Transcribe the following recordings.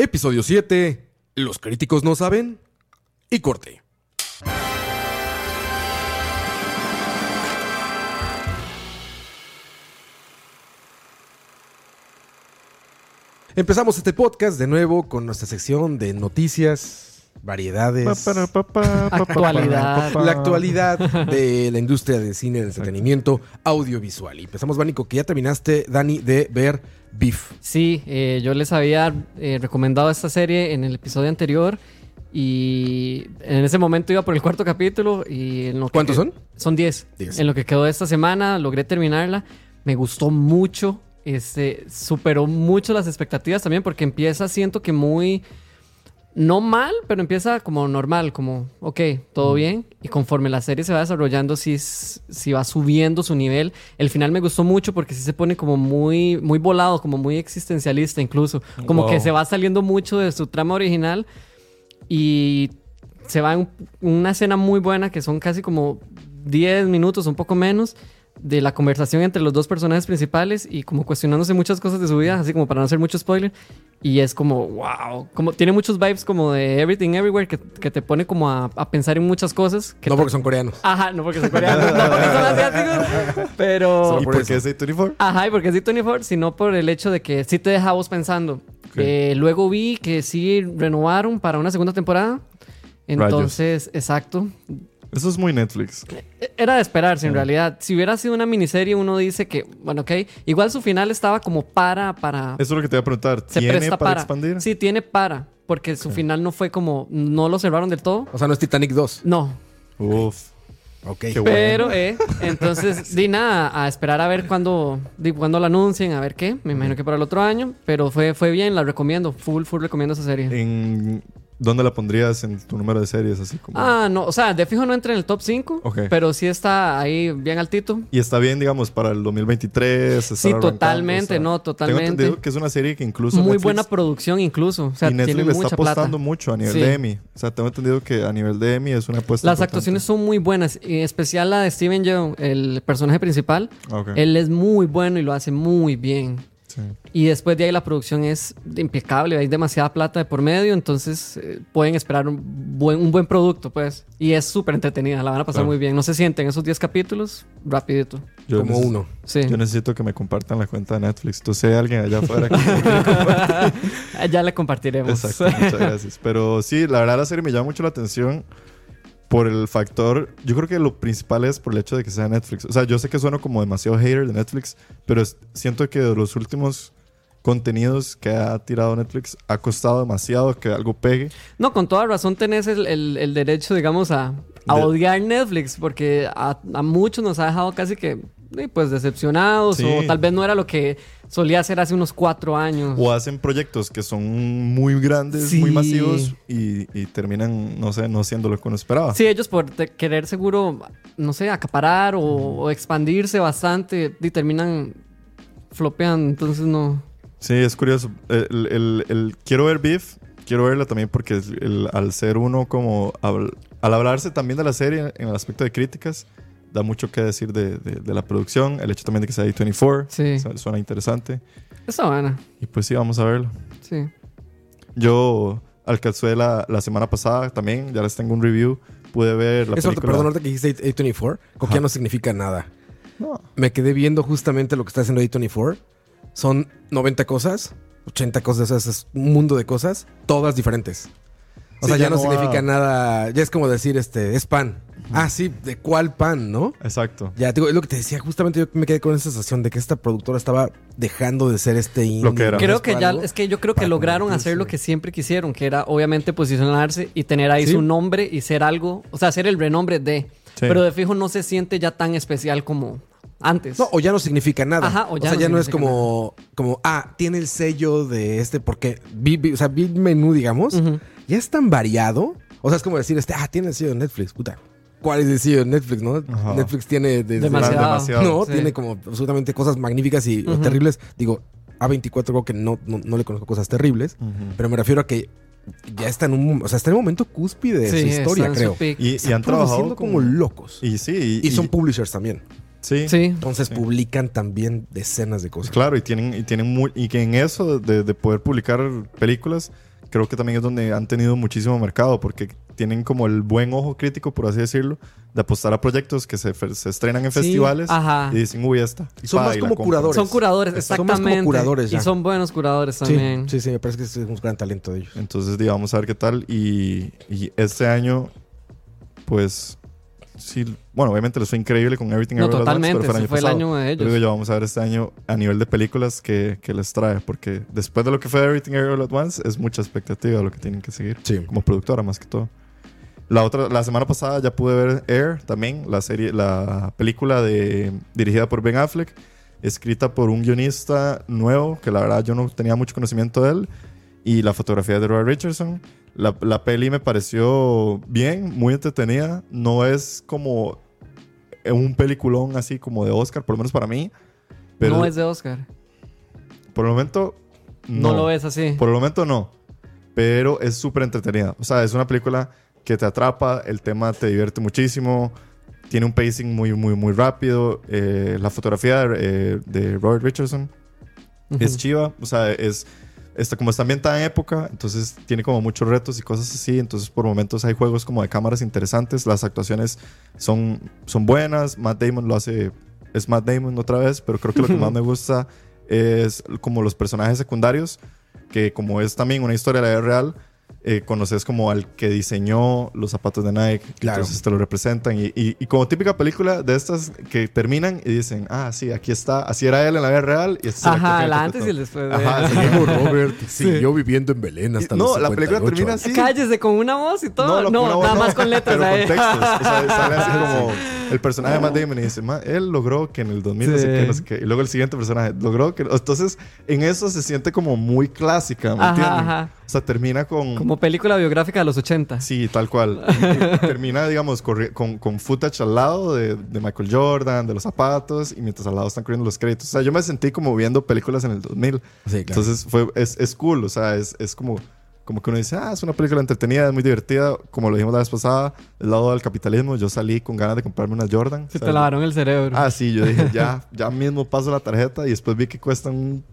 Episodio 7. Los críticos no saben. Y corte. Empezamos este podcast de nuevo con nuestra sección de noticias, variedades, Actualidad. la actualidad de la industria del cine, del entretenimiento audiovisual. Y empezamos, Vánico, que ya terminaste, Dani, de ver Beef. Sí, eh, yo les había eh, recomendado esta serie en el episodio anterior y en ese momento iba por el cuarto capítulo y en lo que ¿Cuántos son? Son 10. Diez. En lo que quedó esta semana logré terminarla. Me gustó mucho. Este, superó mucho las expectativas también porque empieza, siento que muy... No mal, pero empieza como normal, como, ok, todo bien. Y conforme la serie se va desarrollando, sí, sí va subiendo su nivel. El final me gustó mucho porque sí se pone como muy, muy volado, como muy existencialista incluso. Como Wow. que se va saliendo mucho de su trama original y se va en una escena muy buena que son casi como 10 minutos, un poco menos, de la conversación entre los dos personajes principales y como cuestionándose muchas cosas de su vida, así como para no hacer mucho spoiler. Y es como, wow, como tiene muchos vibes como de Everything Everywhere que, que te pone como a, a pensar en muchas cosas. Que No porque son coreanos. Ajá, no porque son coreanos, no porque son asiáticos, pero... Solo ¿Y por por eso. qué es A24? Ajá, y porque es D24, sino por el hecho de que sí te deja vos pensando. Eh, luego vi que sí renovaron para una segunda temporada. Entonces, exacto. Eso es muy Netflix. Era de esperarse en realidad. Si hubiera sido una miniserie, uno dice que, bueno, ok. Igual su final estaba como para, para. Eso es lo que te voy a preguntar. se ¿Tiene presta para, para. expandir? Sí, tiene para. Porque su final no fue como. No lo cerraron del todo. O sea, no es Titanic 2. No. Uf. Ok. Qué bueno. Pero, eh, entonces, di nada, a esperar a ver cuándo, di, cuándo la anuncien, a ver qué. Me imagino que para el otro año. Pero fue, fue bien, la recomiendo. Full, full recomiendo esa serie. ¿En ¿Dónde la pondrías en tu número de series? Así como... Ah, no, o sea, de fijo no entra en el top 5, Ok. pero sí está ahí bien altito. Y está bien, digamos, para el 2023. estar Sí, totalmente, o sea, no, totalmente. Tengo entendido que es una serie que incluso Muy Netflix- buena producción incluso, o sea, y Netflix tiene le está mucha plata. apostando mucho a nivel Sí. de Emmy. O sea, tengo entendido que a nivel de Emmy es una apuesta Las importante. actuaciones son muy buenas, en especial la de Steven Yeun, el personaje principal. Ok. Él es muy bueno y lo hace muy bien. Sí. Y después de ahí la producción es impecable, hay demasiada plata de por medio, entonces eh, pueden esperar un buen, un buen producto, pues. Y es súper entretenida, la van a pasar Claro. muy bien. No se sienten esos 10 capítulos, rapidito. Yo Como uno. Sí. Yo necesito que me compartan la cuenta de Netflix. Tú sé alguien allá afuera que... ya le compartiremos. Exacto, muchas gracias. Pero sí, la verdad la serie me llama mucho la atención por el factor, yo creo que lo principal es por el hecho de que sea Netflix. O sea, yo sé que sueno como demasiado hater de Netflix, pero siento que de los últimos contenidos que ha tirado Netflix ha costado demasiado que algo pegue. No, con toda razón tenés el, el- el derecho, digamos, a, a De- odiar Netflix, porque a, a muchos nos ha dejado casi que, pues, decepcionados, Sí. o tal vez no era lo que solía hacer hace unos cuatro años. O hacen proyectos que son muy grandes, Sí. muy masivos y, y terminan, no sé, no siendo lo que uno esperaba. Sí, ellos por querer seguro, no sé, acaparar o, o expandirse bastante, y terminan flopeando, entonces no. Sí, es curioso. El, el- el- quiero ver Beef, quiero verla también porque el- al ser uno como... habl- al hablarse también de la serie en el aspecto de críticas, da mucho que decir de, de- de la producción, el hecho también de que sea A24, Sí. su- suena interesante. Está buena, Y pues sí, vamos a verlo. sí. Yo alcancé la, la semana pasada también, ya les tengo un review, pude ver la Eso, película. perdón, ahorita que dijiste A- A24, como que ya no significa nada. No. Me quedé viendo justamente lo que está haciendo A24. Son 90 cosas, 80 cosas, o sea, es un mundo de cosas, todas diferentes. O Sí, sea, ya, ya no, significa nada, ya es como decir, este, es pan. Ah, sí, ¿de cuál pan, no? Exacto. Ya, digo, es lo que te decía, justamente yo me quedé con esa sensación de que esta productora estaba dejando de ser este indie. Lo que era. Creo que ya, es que yo creo que lograron hacer lo que siempre quisieron, que era obviamente posicionarse y tener ahí Sí. su nombre y ser algo, o sea, ser el renombre de. Sí. Pero de fijo no se siente ya tan especial como antes. No, o ya no significa nada. Ajá, o ya sea, no ya no es como, como, ah, tiene el sello de este, porque vi, vi- o sea, vi menú, digamos, Ujú. Ya es tan variado. O sea, es como decir, este, ah, tiene el sello de Netflix, puta. ¿Cuál es el sello de Netflix, no? Ajá. Netflix tiene desde- Demasiado. Demasiado. No, Sí. tiene como absolutamente cosas magníficas y terribles. Digo, A24 creo que no, no, no le conozco cosas terribles, pero me refiero a que ya está en un, o sea, está en un momento cúspide de Sí, su historia, su creo. peak. Y, y Están han trabajado como, locos. Y sí, Y, son publishers también. Sí. Sí. Entonces Sí. publican también decenas de cosas. Claro, y tienen, y tienen muy, y que en eso de, de poder publicar películas, creo que también es donde han tenido muchísimo mercado, porque tienen como el buen ojo crítico, por así decirlo, de apostar a proyectos que se, se estrenan en Sí, festivales ajá. y dicen, uy, esta. Y Son pa, más y como curadores. Son curadores, Son más como exactamente. curadores ya. Y son buenos curadores también. sí, sí, me parece que es un gran talento de ellos. Entonces, di, vamos a ver qué tal. Y, y este año, pues, sí, bueno, obviamente les fue increíble con Everything No, Everywhere All at Once, totalmente. pero fue el pasado. año de Yo digo ellos. yo, vamos a ver este año a nivel de películas que, que les trae, porque después de lo que fue Everything Everywhere at Once, es mucha expectativa lo que tienen que seguir, Sí. como productora más que todo. La otra, la semana pasada ya pude ver Air también, la serie, la película de, dirigida por Ben Affleck, escrita por un guionista nuevo, que la verdad yo no tenía mucho conocimiento de él, y la fotografía de Roy Richardson. La, la peli me pareció bien, muy entretenida. No es como un peliculón así como de Oscar, por lo menos para mí. Pero no es de Oscar. por el momento No, no. lo ves así. Por el momento no. Pero es súper entretenida. O sea, es una película que te atrapa, el tema te divierte muchísimo, tiene un pacing muy, muy, muy rápido. eh, la fotografía eh, de Robert Richardson es chiva, o sea, es está como está ambientada en época, entonces tiene como muchos retos y cosas así, entonces por momentos hay juegos como de cámaras interesantes, las actuaciones son, son buenas, Matt Damon lo hace, es Matt Damon otra vez, pero creo que lo que más me gusta es como los personajes secundarios, que como es también una historia de la vida real, eh, conoces como al que diseñó los zapatos de Nike, Claro. entonces te lo representan y, y- y como típica película de estas que terminan y dicen, ah, sí, aquí está, así era él en la vida real y este es el actor Ajá, la antes y el después de Ajá, sí. Diego Robert siguió viviendo en Belén hasta No, los la película 58 termina así. Cállese con una voz y todo. No, nada no, más con letras. Pero ahí. con textos. O sea, sale así como el personaje de Matt Damon y dice, "Ma, él logró que en el 2000 no sé Sí. qué, no sé qué. Y luego el siguiente personaje logró que... Entonces, en eso se siente como muy clásica, ¿me Ajá, entienden? ajá. O sea, termina con... Como película biográfica de los 80. Sí, tal cual. Termina, digamos, con, con footage al lado de, de Michael Jordan, de los zapatos, y mientras al lado están corriendo los créditos. O sea, yo me sentí como viendo películas en el 2000. Sí, claro. Entonces, fue, es, es cool. O sea, es, es como, como que uno dice, ah, es una película entretenida, es muy divertida. Como lo dijimos la vez pasada, del lado del capitalismo, yo salí con ganas de comprarme unas Jordan. Se te lavaron el cerebro. Ah, sí, yo dije, ya, ya mismo paso la tarjeta y después vi que cuestan un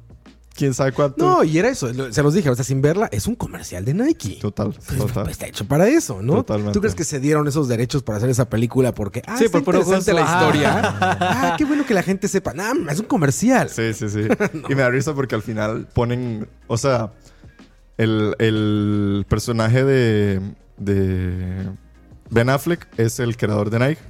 quién sabe cuánto. No, y era eso. Se los dije, o sea, sin verla, es un comercial de Nike. Total, Pues, total. Está hecho para eso, ¿no? Totalmente. ¿Tú crees que se dieron esos derechos para hacer esa película porque ah, Sí, está por puro interesante la historia? ah, qué bueno que la gente sepa. Nah, es un comercial. Sí, sí, sí. Y me da risa porque al final ponen, o sea, el, el personaje de, de Ben Affleck es el creador de Nike.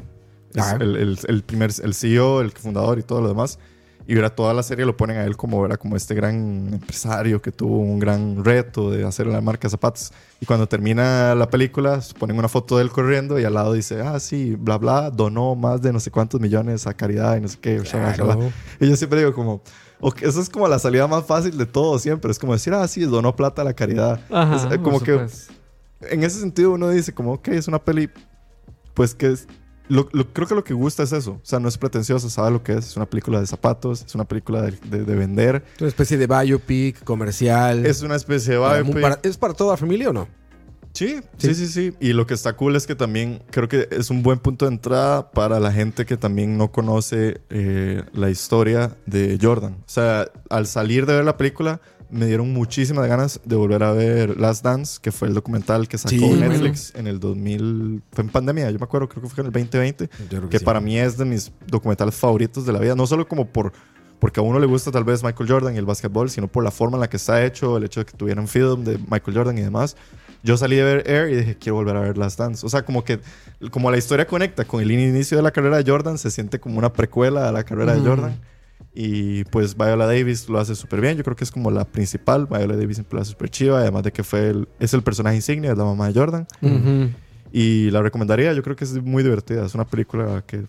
Es Ah. el, el- el primer, el CEO, el fundador y todo lo demás. Y verá, toda la serie lo ponen a él como, era como este gran empresario que tuvo un gran reto de hacer la marca de zapatos. Y cuando termina la película, ponen una foto de él corriendo y al lado dice, ah, sí, bla, bla, donó más de no sé cuántos millones a caridad y no sé qué. Claro. shala". Y yo siempre digo como, ok, eso es como la salida más fácil de todo siempre. Es como decir, ah, sí, donó plata a la caridad. Ajá, Es, eh, como que en ese sentido uno dice como, ok, es una peli, pues que es... Lo, lo- creo que lo que gusta es eso. O sea, no es pretencioso, sabe lo que es. Es una película de zapatos, es una película de, de- de vender. Es una especie de biopic comercial. Es una especie de biopic. para- ¿Es para toda la familia o no? Sí, Sí. sí, sí, sí. Y lo que está cool es que también creo que es un buen punto de entrada para la gente que también no conoce eh, la historia de Jordan. O sea, al salir de ver la película, me dieron muchísimas ganas de volver a ver Last Dance, que fue el documental que sacó Sí. Netflix en el 2000. Fue en pandemia, yo me acuerdo, creo que fue en el 2020. Yo creo Que sí. para mí es de mis documentales favoritos de la vida. No solo como por. Porque a uno le gusta tal vez Michael Jordan y el básquetbol, sino por la forma en la que está hecho, el hecho de que tuvieran film de Michael Jordan y demás. Yo salí de ver Air y dije, quiero volver a ver Last Dance. O sea, como que como la historia conecta con el inicio de la carrera de Jordan, se siente como una precuela a la carrera de. Jordan. Y pues Viola Davis lo hace súper bien. Yo creo que es como la principal. Viola Davis siempre lo hace súper chiva. Además de que fue el- es el personaje insignia, es la mamá de Jordan. Y la recomendaría. Yo creo que es muy divertida. Es una película que,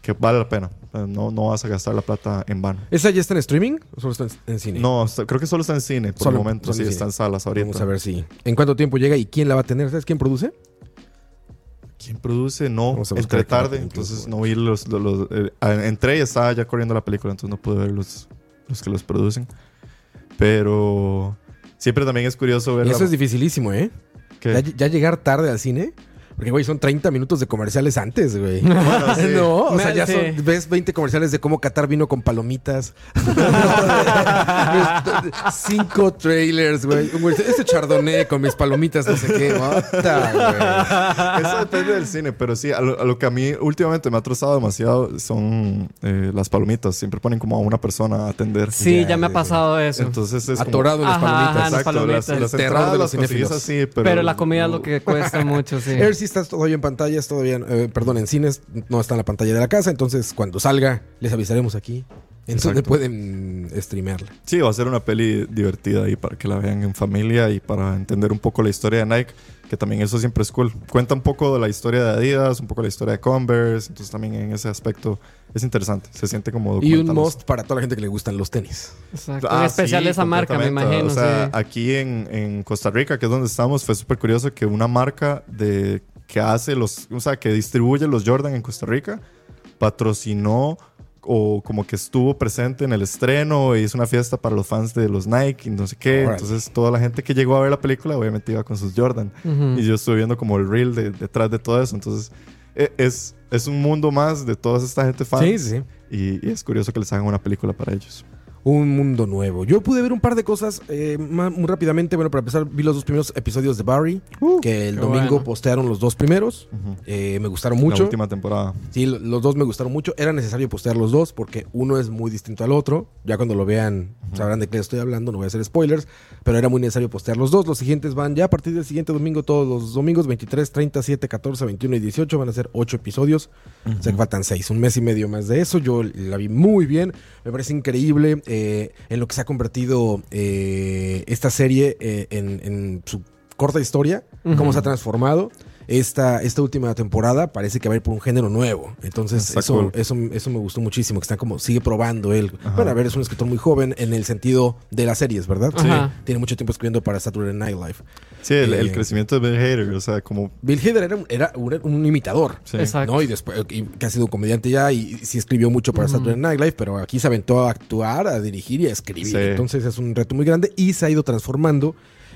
que vale la pena. No, no vas a gastar la plata en vano. ¿Esa ya está en streaming o solo está en, en cine? No, está- creo que solo está en cine por Solo- el momento. Sí, está en salas ahorita. Vamos a ver si. ¿En cuánto tiempo llega y quién la va a tener? ¿Sabes quién produce? ¿Quién produce? No, entré tarde, entonces no vi los... los- los- eh, ah, entré y estaba ya corriendo la película, entonces no pude ver los, los que los producen. Pero siempre también es curioso ver... Y la- eso es dificilísimo, ¿eh? ya llegar tarde al cine. Porque, güey, son 30 minutos de comerciales antes, güey. sí. no, o Me- sea, ya sí. son, ves 20 comerciales de cómo Qatar vino con palomitas. Cinco trailers, güey. Este chardonnay con mis palomitas, no sé qué. Güey. Eso depende del cine, pero sí, a lo, a lo que a mí últimamente me ha trozado demasiado son eh, las palomitas. Siempre ponen como a una persona a atender. Sí, Ya, ya, me ha pasado eso. Entonces es como- Atorado en las Ajá, palomitas. ajá, las Exacto, palomitas. las, entradas de los las así, pero... pero, la comida es lo que cuesta mucho, sí. Sí está todavía en pantallas, todavía, eh, perdón, en cines, no está en la pantalla de la casa, entonces cuando salga les avisaremos aquí. En donde pueden streamearla. Sí, va a ser una peli divertida ahí para que la vean en familia y para entender un poco la historia de Nike, que también eso siempre es cool. Cuenta un poco de la historia de Adidas, un poco la historia de Converse, entonces también en ese aspecto es interesante. Se siente como Y un must para toda la gente que le gustan los tenis. Exacto. Ah, en especial sí, esa marca, me imagino. O sea, sí. aquí en, en Costa Rica, que es donde estamos, fue súper curioso que una marca de que hace los, o sea, que distribuye los Jordan en Costa Rica, patrocinó o como que estuvo presente en el estreno e hizo una fiesta para los fans de los Nike y no sé qué. Entonces toda la gente que llegó a ver la película obviamente iba con sus Jordan. Y yo estuve viendo como el reel de- detrás de todo eso. Entonces e- es, es un mundo más de toda esta gente fan. Sí, sí, sí. Y, y es curioso que les hagan una película para ellos. Un mundo nuevo. Yo pude ver un par de cosas eh, muy rápidamente. Bueno, para empezar, vi los dos primeros episodios de Barry, que el domingo bueno. postearon los dos primeros. Eh, me gustaron La mucho. última temporada. Sí, lo- los dos me gustaron mucho. Era necesario postear los dos porque uno es muy distinto al otro. Ya cuando lo vean sabrán de qué estoy hablando. No voy a hacer spoilers. Pero era muy necesario postear los dos. Los siguientes van ya a partir del siguiente domingo. Todos los domingos 23, 37, 14, 21 y 18 van a ser ocho episodios. O sea que faltan seis. Un mes y medio más de eso. Yo la vi muy bien. Me parece increíble eh, en lo que se ha convertido eh, esta serie eh, en, en su corta historia. Cómo se ha transformado. Esta, esta última temporada parece que va a ir por un género nuevo. Entonces, Está eso, cool. eso, eso me gustó muchísimo. Que está como, sigue probando él. Ajá. Bueno, a ver, es un escritor muy joven en el sentido de las series, ¿verdad? Sí. Tiene mucho tiempo escribiendo para Saturday Night Live. Sí, el, el Eh, crecimiento de Bill Hader, o sea, como... Bill Hader era un, era un, un imitador. Sí. Exacto. ¿no? Y después, y que ha sido un comediante ya y sí escribió mucho para Ujú. Saturday Night Live, pero aquí se aventó a actuar, a dirigir y a escribir. Sí. Entonces es un reto muy grande y se ha ido transformando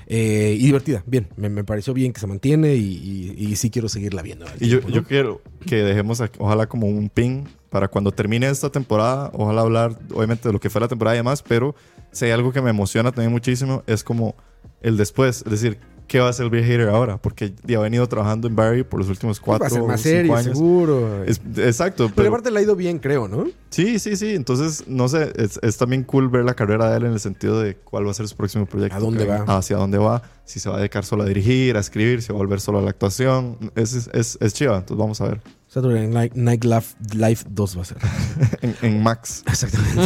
eh, y divertida. Bien, me, me pareció bien que se mantiene y, y- y sí quiero seguirla viendo. Y yo, yo quiero que dejemos, aquí, ojalá como un ping para cuando termine esta temporada, ojalá hablar obviamente de lo que fue la temporada y demás, pero si hay algo que me emociona también muchísimo es como el después, es decir, ¿qué va a hacer Bill Hader ahora? Porque ya ha venido trabajando en Barry por los últimos Pues Va cuatro a ser más cinco serio, años. seguro. Es- exacto, pero, pero, aparte le ha ido bien, creo, ¿no? sí, sí, sí, entonces no sé, es, es también cool ver la carrera de él en el sentido de cuál va a ser su próximo proyecto. ¿A dónde va? Hacia dónde va, si se va a dedicar solo a dirigir, a escribir, si va a volver solo a la actuación, es, es, es, es chiva, entonces vamos a ver Saturday Night, Night Live, Live 2 va a ser. en, en Max. Exactamente.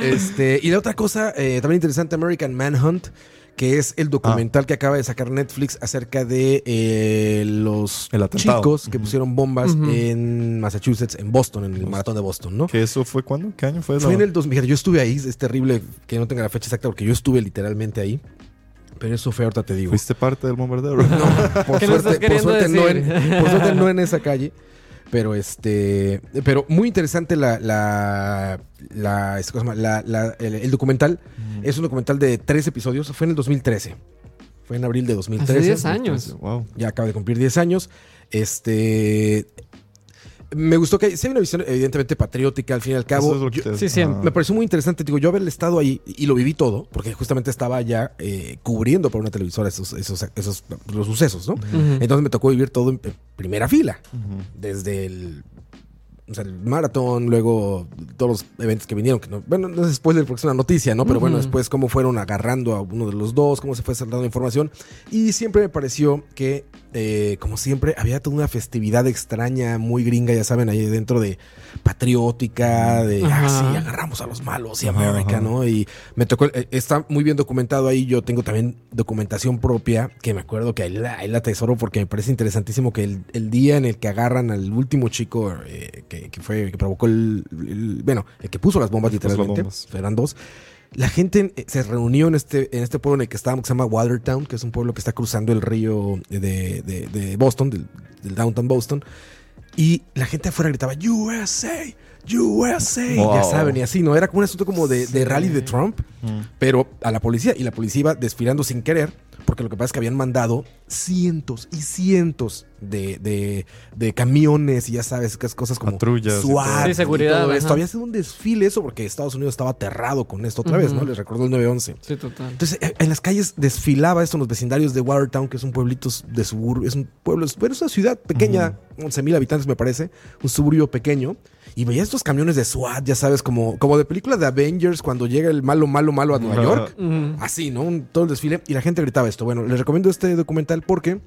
este, y la otra cosa, eh, también interesante, American Manhunt, que es el documental que acaba de sacar Netflix acerca de eh, los chicos que Ujú. pusieron bombas en Massachusetts, en Boston, en el maratón de Boston, ¿no? ¿Que eso fue cuándo? ¿Qué año fue? Fue la- en el 2000. Yo estuve ahí, es terrible que no tenga la fecha exacta porque yo estuve literalmente ahí. Pero eso fue, ahorita te digo. ¿Fuiste parte del bombardeo? No, por ¿Qué nos estás suerte, por suerte no en, por suerte no en esa calle. Pero este. Pero muy interesante la. la, cosa, la- la- el, el documental. Es un documental de tres episodios. Fue en el 2013. Fue en abril de 2013. Hace 10 años. Wow. Ya acaba de cumplir 10 años. Este. Me gustó que sí hay una visión evidentemente patriótica al fin y al cabo. Eso es lo que Yo- te- sí, siempre. me pareció muy interesante, digo, yo haber estado ahí y lo viví todo, porque justamente estaba ya eh, cubriendo para una televisora esos, esos, esos los sucesos, ¿no? Entonces me tocó vivir todo en, en primera fila, desde el, o sea, el maratón, luego todos los eventos que vinieron, que no, bueno, no es spoiler porque es una noticia, ¿no? Pero bueno, después cómo fueron agarrando a uno de los dos, cómo se fue saltando la información, y siempre me pareció que, eh, como siempre, había toda una festividad extraña, muy gringa, ya saben, ahí dentro de patriótica, de, ah, Ajá. sí, agarramos a los malos y América. ¿no? Y me tocó, eh, está muy bien documentado ahí, yo tengo también documentación propia, que me acuerdo que ahí la, ahí la atesoro porque me parece interesantísimo que el, el día en el que agarran al último chico eh, que, que fue, que provocó el, el- bueno, el que puso las bombas El puso las literalmente, bombas. eran dos, la gente eh, se reunió en este, en este pueblo en el que estábamos, que se llama Watertown, que es un pueblo que está cruzando el río de, de- de Boston, del, del downtown Boston. Y la gente afuera gritaba, USA, USA, Wow. ya saben, y así, ¿no? Era como un asunto como de, de Sí. rally de Trump, Mm. pero a la policía, y la policía iba desfilando sin querer, porque lo que pasa es que habían mandado cientos y cientos de, de, de camiones y ya sabes, que es cosas como Patrullas y SWAT todo. Sí, y seguridad, todo esto. ajá. Había sido un desfile eso porque Estados Unidos estaba aterrado con esto otra vez. ¿no? Les recordó el 911. Sí, total. Entonces, eh, en las calles desfilaba esto en los vecindarios de Watertown, que es un pueblito de suburbio, es un pueblo, es, bueno, es una ciudad pequeña, 11 mil habitantes me parece, un suburbio pequeño, y veía estos camiones de SWAT, ya sabes, como, como de películas de Avengers, cuando llega el malo, malo, malo a Nueva. York, así, ¿no? Un- todo el desfile, y la gente gritaba esto. Bueno, les recomiendo este documental porque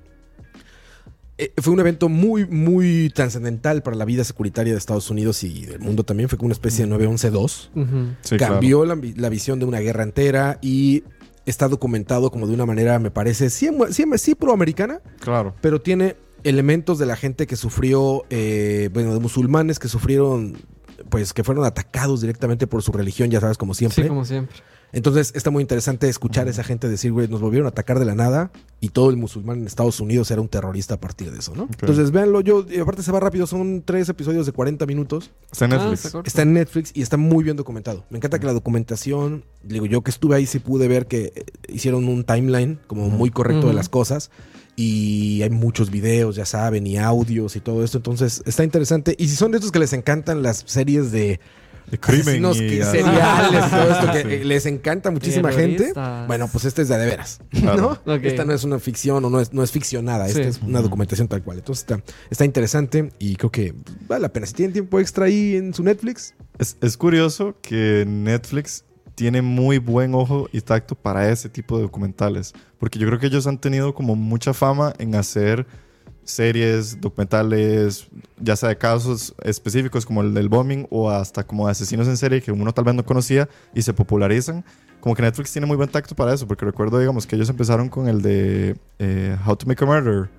eh, fue un evento muy, muy trascendental para la vida securitaria de Estados Unidos y del mundo también, fue como una especie de 911-2 Ujú. Sí, claro. cambió la, vi- la visión de una guerra entera y está documentado como de una manera, me parece, sí, sí, sí proamericana, Claro. pero tiene elementos de la gente que sufrió, eh, bueno, de musulmanes que sufrieron, pues que fueron atacados directamente por su religión, ya sabes, como siempre. Sí, como siempre. Entonces está muy interesante escuchar a esa gente decir, güey, nos volvieron a atacar de la nada y todo el musulmán en Estados Unidos era un terrorista a partir de eso, ¿no? Entonces véanlo, yo, y aparte se va rápido, son tres episodios de 40 minutos. Está en Ah, Netflix. está en Netflix y está muy bien documentado. Me encanta que la documentación, digo, yo que estuve ahí sí pude ver que eh, hicieron un timeline como muy correcto de las cosas y hay muchos videos, ya saben, y audios y todo esto. Entonces está interesante. Y si son de estos que les encantan las series de de crimen y que- seriales y todo esto que Sí. les encanta a muchísima gente, bueno, pues este es de, de veras, Claro. ¿no? Ok. Esta no es una ficción o no es, no es ficcionada, esta Sí. es una documentación tal cual. Entonces está, está interesante y creo que vale la pena. Si tienen tiempo extra ahí en su Netflix, Es, es curioso que Netflix tiene muy buen ojo y tacto para ese tipo de documentales. Porque yo creo que ellos han tenido como mucha fama en hacer series, documentales, ya sea de casos específicos como el del bombing o hasta como de asesinos en serie que uno tal vez no conocía y se popularizan. Como que Netflix tiene muy buen tacto para eso, porque recuerdo, digamos, que ellos empezaron con el de eh, How to Make a Murder,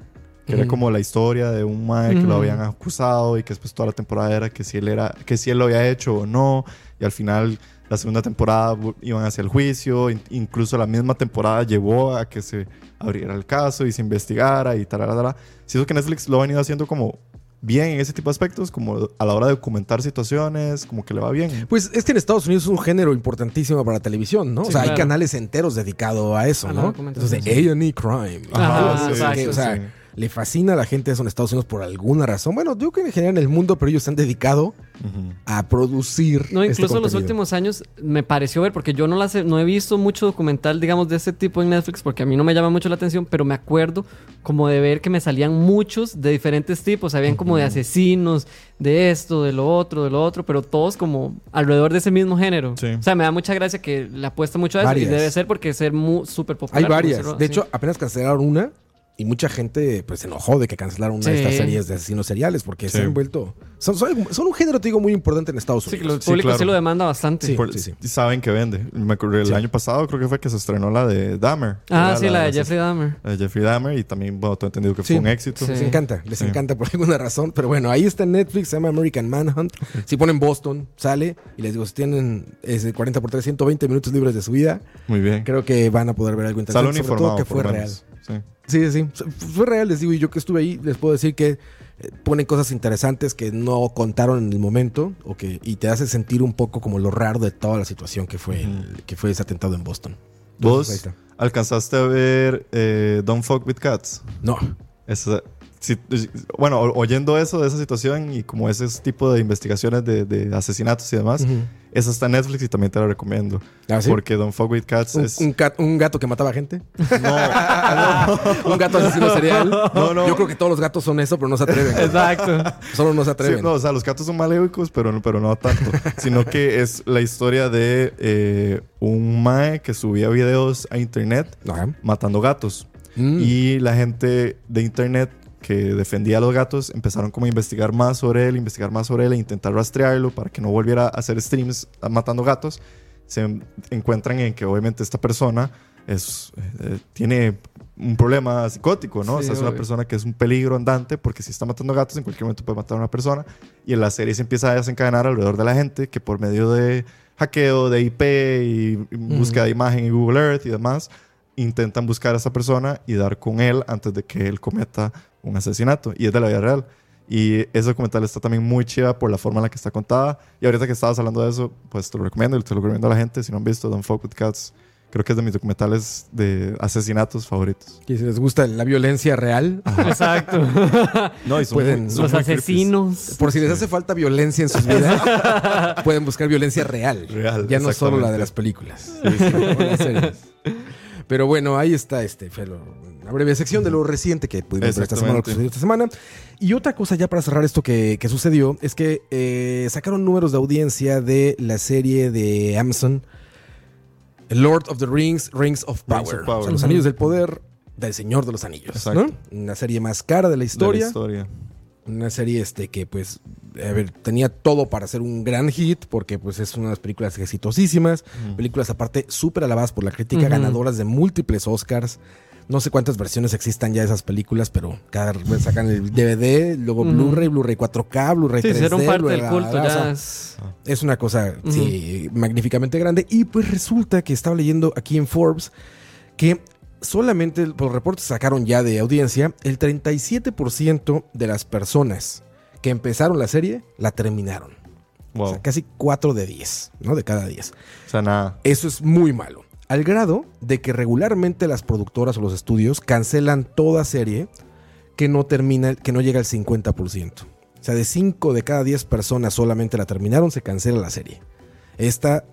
que era como la historia de un mae que lo habían acusado y que después toda la temporada era que si él era que si él lo había hecho o no y al final la segunda temporada iban hacia el juicio in- incluso la misma temporada llevó a que se abriera el caso y se investigara y tal siento que Netflix lo ha venido haciendo como bien en ese tipo de aspectos como a la hora de documentar situaciones como que le va bien Pues es que en Estados Unidos es un género importantísimo para la televisión, ¿no? Sí, o sea, hay canales enteros dedicados a eso, A ¿no? Entonces, A&E Crime. Ajá, Cosas exacto, que, o sea, sí. Le fascina a la gente eso en Estados Unidos por alguna razón. Bueno, yo creo que en general en el mundo, pero ellos se han dedicado a producir. No, este incluso los contenido. últimos años me pareció ver, porque yo no, las he, no he visto mucho documental, digamos, de ese tipo en Netflix, porque a mí no me llama mucho la atención, pero me acuerdo como de ver que me salían muchos de diferentes tipos, habían como de asesinos, de esto, de lo otro, de lo otro, pero todos como alrededor de ese mismo género. Sí. O sea, me da mucha gracia que le apuesta mucho a eso Varias. y debe ser porque es ser mu- súper popular. Hay varias. decirlo De así. hecho, apenas cancelaron una y mucha gente pues se enojó de que cancelaron una de estas series de asesinos seriales porque se han vuelto... Son, son, son un género, te digo, muy importante en Estados Sí, que Unidos. el Sí, público claro. sí lo demanda bastante. Sí. Por- sí. saben que vende me acuerdo el Sí. año pasado creo que fue que se estrenó la de Dahmer Ah, sí, la de la Jeffrey Dahmer. de Jeffrey Dahmer y también bueno, tengo entendido que Sí. fue un éxito Sí. Les encanta, les Sí. encanta por alguna razón. Pero bueno, ahí está en Netflix, se llama American Manhunt. Si ponen Boston, sale. Y les digo, si tienen ese 40 por 3, 120 minutos libres de su vida, muy bien creo que van a poder ver algo interesante. Sale sobre todo que fue real. Sí. Sí, sí, sí. Fue real, les digo. Y yo que estuve ahí, les puedo decir que ponen cosas interesantes que no contaron en el momento o que, y te hace sentir un poco como lo raro de toda la situación que fue, el- que fue ese atentado en Boston. ¿Vos alcanzaste a ver eh, Don't Fuck With Cats? No. Esa- si- bueno, oyendo eso de esa situación y como ese tipo de investigaciones de, de asesinatos y demás. Esa está en Netflix y también te la recomiendo. ¿Ah, sí? Porque Don't Fuck With Cats ¿Un, es... un cat- un gato que mataba gente? No, un gato asesino serial. No, no. Yo creo que todos los gatos son eso, pero no se atreven. Exacto. Solo no se Sí, atreven. no, o sea, los gatos son maléficos, pero, no- pero no tanto. sino que es la historia de eh, un mae que subía videos a internet Ajá. matando gatos. Mm. Y la gente de internet que defendía a los gatos empezaron como a investigar más sobre él, investigar más sobre él e intentar rastrearlo para que no volviera a hacer streams matando gatos. Se en- encuentran en que obviamente esta persona es, eh, tiene un problema psicótico, ¿no? o Sí, sea, es una obvio. persona que es un peligro andante porque si está matando gatos en cualquier momento puede matar a una persona. Y en la serie se empieza a desencadenar alrededor de la gente que por medio de hackeo de IP y búsqueda de imagen en Google Earth y demás, intentan buscar a esa persona y dar con él antes de que él cometa un asesinato. Y es de la vida real. Y ese documental está también muy chida por la forma en la que está contada. Y ahorita que estabas hablando de eso, pues te lo recomiendo y te lo recomiendo a la gente. Si no han visto Don't Fuck With Cats, Creo que es de mis documentales de asesinatos favoritos. Que si les gusta la violencia real, Exacto. No, y son Pueden- muy- son Los asesinos. por si les hace falta violencia en sus vidas, pueden buscar violencia real. Real, ya no solo la de las películas. las series. Pero bueno, ahí está este fue lo- una breve sección de lo reciente que pudimos ver esta semana, lo que sucedió esta semana. Y otra cosa ya para cerrar esto que, que sucedió es que eh, sacaron números de audiencia de la serie de Amazon Lord of the Rings, Rings of Power. Rings of Power. O sea, los anillos del poder del Señor de los Anillos. ¿no? Una serie más cara de la De la historia. historia. Una serie este que pues a ver, tenía todo para ser un gran hit porque pues es una de las películas exitosísimas, películas aparte súper alabadas por la crítica, ganadoras de múltiples Oscars. No sé cuántas versiones existan ya de esas películas, pero cada vez sacan el DVD, luego. Blu-ray, Blu-ray 4K, Blu-ray Sí, 3D. hicieron parte Blu-ray del culto o sea, ya. es- es una cosa, sí, magníficamente grande. Y pues resulta que estaba leyendo aquí en Forbes que solamente los reportes sacaron ya de audiencia, el 37% de las personas que empezaron la serie la terminaron. Wow. O sea, casi 4 de 10, ¿no? De cada 10. O sea, nada. Eso es muy malo. Al grado de que regularmente las productoras o los estudios cancelan toda serie que no termina, que no llega al 50%. O sea, de 5 de cada 10 personas solamente la terminaron, se cancela la serie. Esta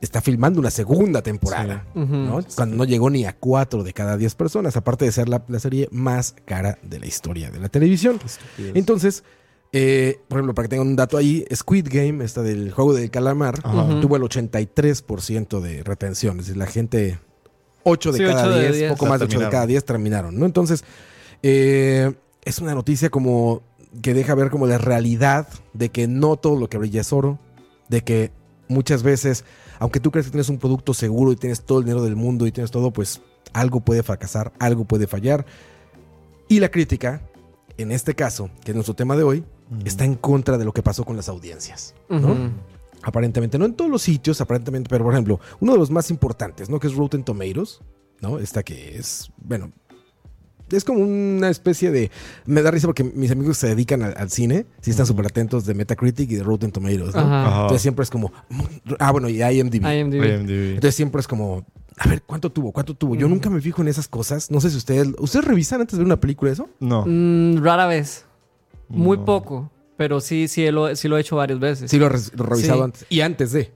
está filmando una segunda temporada. ¿no? Cuando no llegó ni a 4 de cada 10 personas, aparte de ser la, la serie más cara de la historia de la televisión. Entonces, eh, por ejemplo, para que tengan un dato ahí, Squid Game, esta del juego del calamar, Ajá. Tuvo el 83% de retención. Es decir, la gente, 8 de Sí, cada ocho de 10, diez. poco más de 8 de cada 10 terminaron, ¿no? Entonces, eh, es una noticia como que deja ver como la realidad de que no todo lo que brilla es oro, de que muchas veces, aunque tú crees que tienes un producto seguro y tienes todo el dinero del mundo y tienes todo, pues algo puede fracasar, algo puede fallar. Y la crítica, en este caso, que es nuestro tema de hoy, está en contra de lo que pasó con las audiencias. Aparentemente, no en todos los sitios, aparentemente, pero por ejemplo, uno de los más importantes, ¿no? Que es Rotten Tomatoes, ¿no? Esta que es, bueno, es como una especie de... Me da risa porque mis amigos se dedican al, al cine, sí están súper atentos de Metacritic y de Rotten Tomatoes, ¿no? Ajá. Ajá. Entonces siempre es como... Ah, bueno, y IMDb. IMDb. IMDb. Entonces siempre es como... A ver, ¿cuánto tuvo? ¿Cuánto tuvo? Yo nunca me fijo en esas cosas. No sé si ustedes... ¿Ustedes revisan antes de ver una película eso? No. Mm, rara vez. Muy No. poco. Pero sí, sí lo, sí lo he hecho varias veces. Sí, lo he revisado Sí. antes. Y antes de...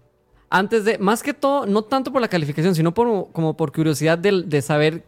Antes de, más que todo, no tanto por la calificación, sino por, como por curiosidad de, de saber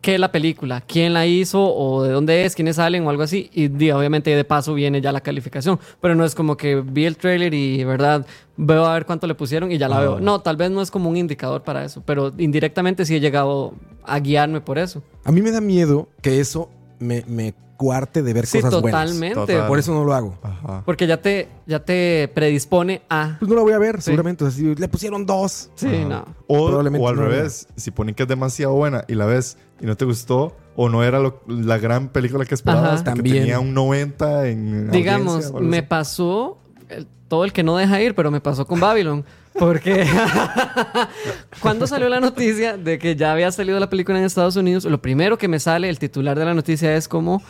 qué es la película, quién la hizo o de dónde es, quiénes salen o algo así. Y obviamente de paso viene ya la calificación. Pero no es como que vi el trailer y, ¿verdad? Veo a ver cuánto le pusieron y ya la Ah. veo. No, tal vez no es como un indicador para eso, pero indirectamente sí he llegado a guiarme por eso. A mí me da miedo que eso me, me cuarte de ver Sí, cosas buenas. totalmente. Total. Por eso no lo hago. Ajá. Porque ya te, ya te predispone a... Pues no la voy a ver, Sí. seguramente. O sea, si le pusieron dos. Sí, Ajá. no. O, Probablemente o al no revés, si ponen que es demasiado buena y la ves y no te gustó, o no era lo- la gran película que esperabas, Ajá. porque También. tenía un 90 en Digamos, me pasó el- todo el que no deja ir, pero me pasó con Babylon. Porque cuando salió la noticia de que ya había salido la película en Estados Unidos, lo primero que me sale, el titular de la noticia es como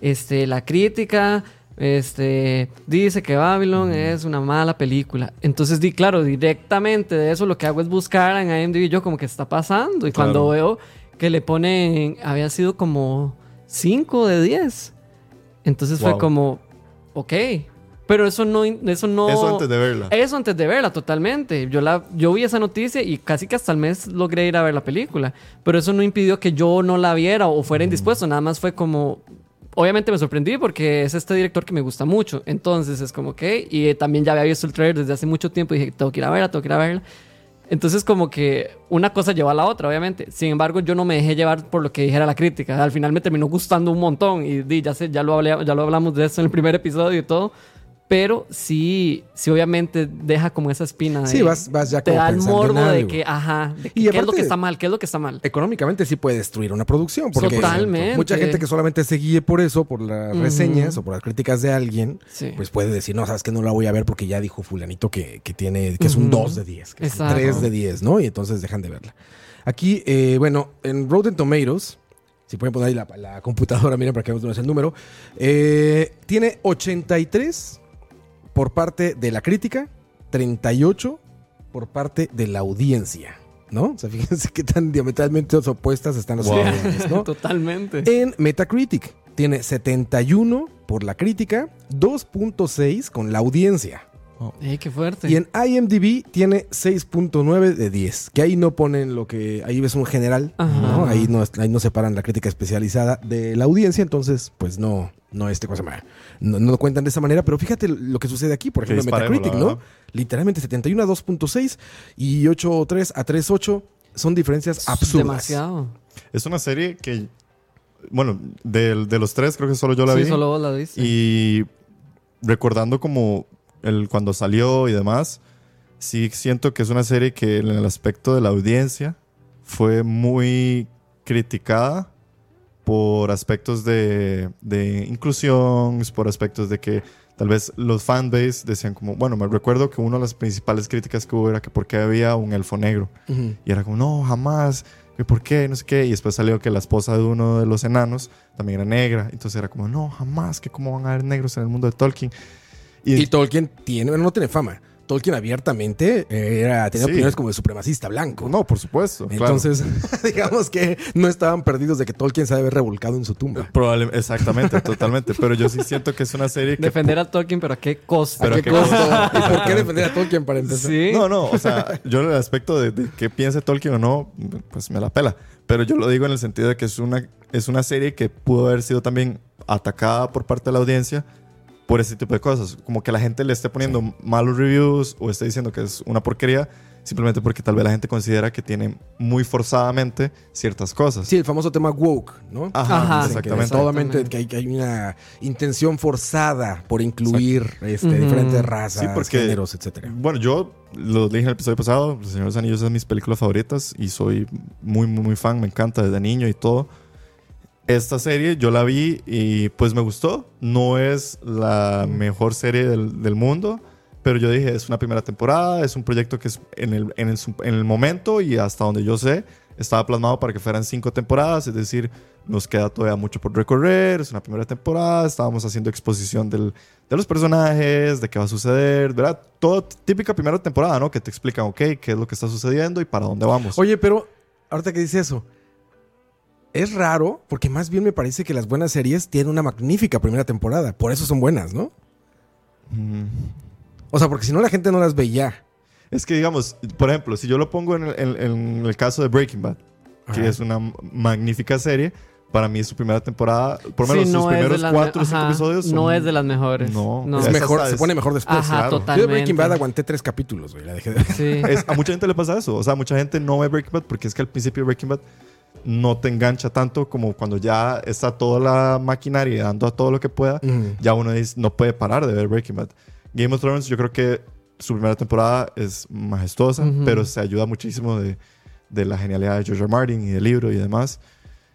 este, la crítica este, dice que Babylon es una mala película. Entonces, di, claro, directamente de eso lo que hago es buscar en IMDb yo como que está pasando. Y cuando veo que le ponen, había sido como 5 de 10. Entonces fue como, ok. Pero eso no, eso no. Eso antes de verla. Eso antes de verla, totalmente. Yo, la, yo vi esa noticia y casi que hasta el mes logré ir a ver la película. Pero eso no impidió que yo no la viera o fuera indispuesto. Nada más fue como. Obviamente me sorprendí porque es este director que me gusta mucho. Entonces es como que. Y eh, también ya había visto el trailer desde hace mucho tiempo y dije, tengo que ir a verla, tengo que ir a verla. Entonces como que una cosa lleva a la otra, obviamente. Sin embargo, yo no me dejé llevar por lo que dijera la crítica. Al final me terminó gustando un montón y di, ya sé, ya lo, hablé, ya lo hablamos de eso en el primer episodio y todo. Pero sí, sí obviamente deja como esa espina. De, Sí, vas, vas ya te da el morbo de que, ajá, de que Y qué es lo que está mal, qué es lo que está mal. Económicamente sí puede destruir una producción. Porque Totalmente. Mucha gente que solamente se guíe por eso, por las reseñas o por las críticas de alguien, Sí. pues puede decir, no, sabes que no la voy a ver porque ya dijo fulanito que, que tiene, que es un Ujú. 2 de 10, que es un Exacto. 3 de 10, ¿no? Y entonces dejan de verla. Aquí, eh, bueno, en Rotten Tomatoes, si pueden poner ahí la, la computadora, miren para que veamos el número, eh, tiene 83 por parte de la crítica, 38 por parte de la audiencia. ¿no? O sea, fíjense qué tan diametralmente opuestas están las Wow. opiniones, ¿no? Totalmente. En Metacritic tiene 71 por la crítica, 2.6 con la audiencia. Ey, qué fuerte. Y en IMDb tiene 6.9 de 10. Que ahí no ponen lo que. Ahí ves un general. ¿no? Ahí, no, ahí no separan la crítica especializada de la audiencia. Entonces, pues no. No, este cosa no, no lo cuentan de esa manera, pero fíjate lo que sucede aquí, por ejemplo, en Metacritic, ¿no? Literalmente 71 a 2.6 y 8.3 a 3.8 son diferencias absurdas. Demasiado. Es una serie que, bueno, del- de, los tres creo que solo yo la sí, vi. solo vos la viste. Y recordando como el, cuando salió y demás, sí siento que es una serie que en el aspecto de la audiencia fue muy criticada por aspectos de, de inclusión, por aspectos de que tal vez los fanbase decían como, bueno, me recuerdo que una de las principales críticas que hubo era que por qué había un elfo negro. Ujú. Y era como, no, jamás, por qué, no sé qué. Y después salió que la esposa de uno de los enanos también era negra. Entonces era como, no, jamás, que cómo van a haber negros en el mundo de Tolkien. Y, Y Tolkien tiene, bueno, no tiene fama. Tolkien abiertamente eh, era, tenía Sí. opiniones como de supremacista blanco. no, por supuesto. claro. Entonces, digamos que no estaban perdidos de que Tolkien se debe haber revolcado en su tumba. Probablemente, exactamente, totalmente. Pero yo sí siento que es una serie que... Defender a Tolkien, pero a qué costo. Pero ¿A ¿a qué qué costo? costo? ¿Y por qué defender a Tolkien para empezar? Sí. No, no, o sea, yo en el aspecto de, de que piense Tolkien o no, pues me la pela. Pero yo lo digo en el sentido de que es una, es una serie que pudo haber sido también atacada por parte de la audiencia por ese tipo de cosas. Como que la gente le esté poniendo malos reviews o esté diciendo que es una porquería simplemente porque tal vez la gente considera que tiene muy forzadamente ciertas cosas. Sí, el famoso tema woke, ¿no? Ajá, Ajá. exactamente. Que solamente que hay, que hay una intención forzada por incluir este, Ujú. diferentes razas, Sí, porque- géneros, etcétera. Bueno, yo lo dije en el episodio pasado, El Señor de los Anillos es de mis películas favoritas y soy muy, muy, muy fan, me encanta desde niño y todo. Esta serie yo la vi y pues me gustó. No es la mejor serie del, del mundo, pero yo dije, es una primera temporada, es un proyecto que es en el, en, el, momento y hasta donde yo sé, estaba plasmado para que fueran cinco temporadas, es decir, nos queda todavía mucho por recorrer, es una primera temporada, estábamos haciendo exposición del, de los personajes, de qué va a suceder, ¿verdad? Todo típica primera temporada, ¿no? Que te explican, ok, qué es lo que está sucediendo y para dónde vamos. Oye, pero ahorita que dice eso, es raro porque más bien me parece que las buenas series tienen una magnífica primera temporada. Por eso son buenas, ¿no? Mm. O sea, porque si no la gente no las ve ya. Es que, digamos, por ejemplo, si yo lo pongo en el, en- en el caso de Breaking Bad, que es una magnífica serie, para mí su primera temporada, por lo menos sus no es de primeros cuatro o cinco episodios. No es de las mejores. No, no. Es mejor, está- se es- pone mejor después. Ajá, claro. Yo de. Breaking Bad aguanté tres capítulos, güey. La dejé de ver. Sí. es- a mucha gente le pasa eso. O sea, mucha gente no ve Breaking Bad porque es que al principio Breaking Bad no te engancha tanto como cuando ya está toda la maquinaria dando a todo lo que pueda. Ya uno dice, no puede parar de ver Breaking Bad. Game of Thrones, yo creo que su primera temporada es majestuosa, pero se ayuda muchísimo de, de la genialidad de George R. Martin y del libro y demás.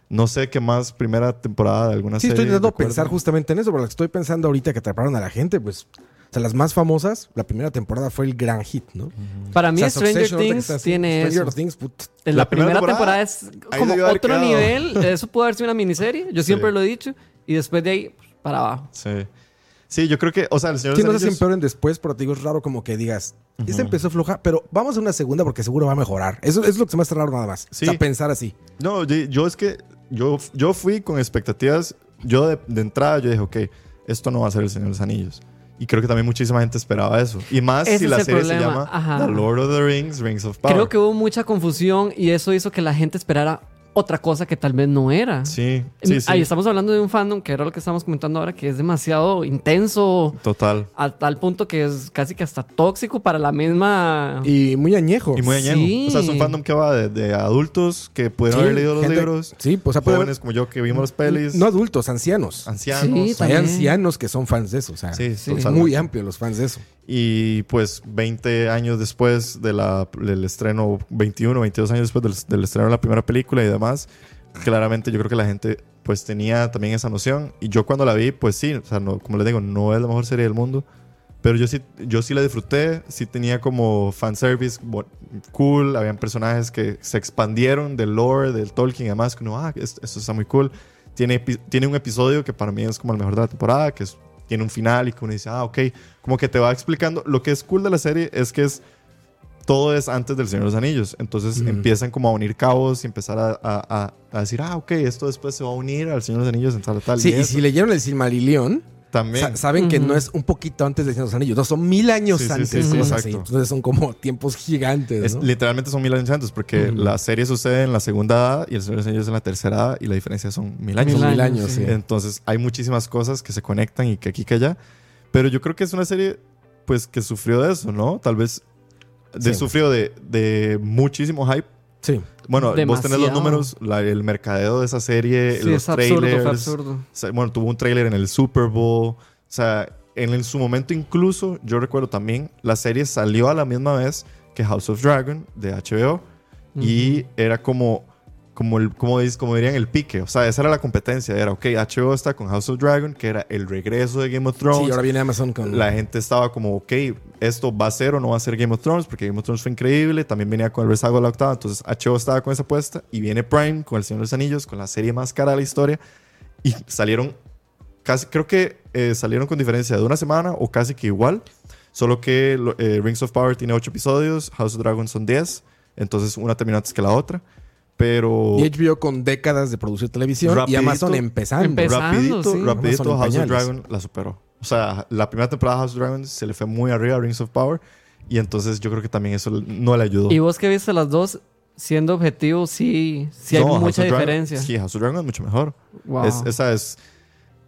No sé qué más primera temporada de alguna Sí, serie. estoy intentando pensar justamente en eso, pero lo que estoy pensando ahorita que atraparon a la gente, pues. O sea, las más famosas, la primera temporada fue el gran hit, ¿no? Para mí, O sea, Stranger Things así, tiene Stranger eso. Things, put- En La la, primera primera, temporada, temporada, es como otro quedado. nivel. Eso puede haber sido una miniserie. Yo siempre Sí. lo he dicho. Y después de ahí, pues, para abajo. Sí. Sí, yo creo que, o sea, el Señor Sí, no los sé si empeoren después, pero te digo, es raro como que digas, esta Ujú. empezó floja, pero vamos a una segunda porque seguro va a mejorar. Eso, eso es lo que se me hace raro nada más. Sí. O sea, pensar así. No, yo, yo es que yo, yo fui con expectativas. Yo de, de entrada yo dije, ok, esto no va a ser el Señor de los Anillos. Y creo que también muchísima gente esperaba eso. Y más Ese si la serie se llama Ajá. The Lord of the Rings, Rings of Power. Creo que hubo mucha confusión y eso hizo que la gente esperara otra cosa que tal vez no era. Sí, sí, sí. Ahí estamos hablando de un fandom que era lo que estábamos comentando ahora, que es demasiado intenso Total. a tal punto que es casi que hasta tóxico para la misma. Y muy añejo. Y muy añejo. Sí. O sea, es un fandom que va de, de adultos que pudieron Sí, haber leído los gente- libros. Sí, pues, o sea, jóvenes como yo que vimos las haber- pelis. No adultos, ancianos. ancianos. Sí, hay ancianos que son fans de eso. O sea, Sí, Sí. es totalmente. muy amplio los fans de eso. Y pues 20 años después de la- del estreno, 21, 22 años después del, del estreno de la primera película y demás, claramente yo creo que la gente pues tenía también esa noción. Y yo cuando la vi, pues sí, o sea, no, como les digo, no es la mejor serie del mundo. Pero yo sí, yo sí la disfruté, sí tenía como fanservice cool, habían personajes que se expandieron del lore, del Tolkien y demás, que uno, ah, es- eso está muy cool. Tiene, tiene un episodio que para mí es como el mejor de la temporada, que es- tiene un final y que uno dice, ah, ok, como que te va explicando. Lo que es cool de la serie es que es todo es antes del Señor de los Anillos. Entonces empiezan como a unir cabos y empezar a, a- a- a decir, ah, ok, esto después se va a unir al Señor de los Anillos en tal, tal. Sí, y eso si leyeron el Silmarillion, también. sa- saben que no es un poquito antes de Señor de los Anillos, no, son mil años Sí, antes. sí, sí, cosas así. exacto. Entonces son como tiempos gigantes. Es- ¿no? literalmente son mil años antes, porque Ujú. la serie sucede en la segunda edad y el Señor de los Anillos en la tercera edad, y la diferencia son mil años. Mil años, sí. Entonces hay muchísimas cosas que se conectan y que aquí que allá. Pero yo creo que es una serie, pues, que sufrió de eso, ¿no? Tal vez de, Sí. sufrió de, de muchísimo hype. Sí. Bueno, vos tenés los Demasiado. números, la- el mercadeo de esa serie, Sí, los es absurdo, trailers. fue absurdo. O sea, bueno, tuvo un trailer en el Super Bowl. O sea, en, el- su momento incluso, yo recuerdo también, la serie salió a la misma vez que House of Dragon de HBO. Y era como, como, el, como, como dirían, el pique. O sea, esa era la competencia. Era, ok, HBO está con House of Dragon, que era el regreso de Game of Thrones. Sí, ahora viene Amazon con. La gente estaba como, ok, esto va a ser o no va a ser Game of Thrones, porque Game of Thrones fue increíble. También venía con el rezago de la octava. Entonces, HBO estaba con esa apuesta. Y viene Prime con El Señor de los Anillos, con la serie más cara de la historia. Y salieron casi, creo que eh, salieron con diferencia de una semana o casi que igual. Solo que eh, Rings of Power tiene 8 episodios, House of Dragon son 10. Entonces, una terminó antes que la otra. Pero. Y HBO con décadas de producir televisión y Rapidito. Amazon empezando. Empezando. rapidito, sí. rapidito Amazon House of. Dragon la superó. O sea, la primera temporada de House of Dragon se le fue muy arriba a Rings of Power y entonces yo creo que también eso no le ayudó. Y vos que viste las dos, siendo objetivo, sí, sí hay No, House mucha Dragon- diferencia. sí, House of Dragon es mucho mejor. Wow. Es, esa es,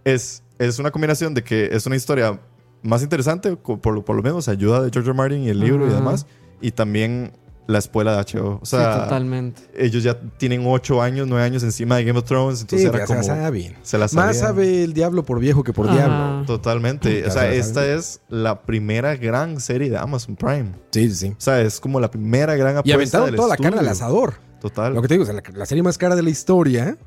es, es una combinación de que es una historia más interesante, por, lo- por lo menos ayuda de George R. Martin y el libro y Ajá. demás, y también la escuela de HBO. O sí, sea, totalmente. ellos ya tienen 8 años, 9 años encima de Game of Thrones, entonces Sí, era como... se la. Se la Más sabe el diablo por viejo que por Ajá. diablo. Totalmente. O sea, se esta es la primera gran serie de Amazon Prime. Sí, sí, sí. O sea, es como la primera gran apuesta Y aventaron del toda la carne al asador. Total. Lo que te digo, o sea, la, la serie más cara de la historia.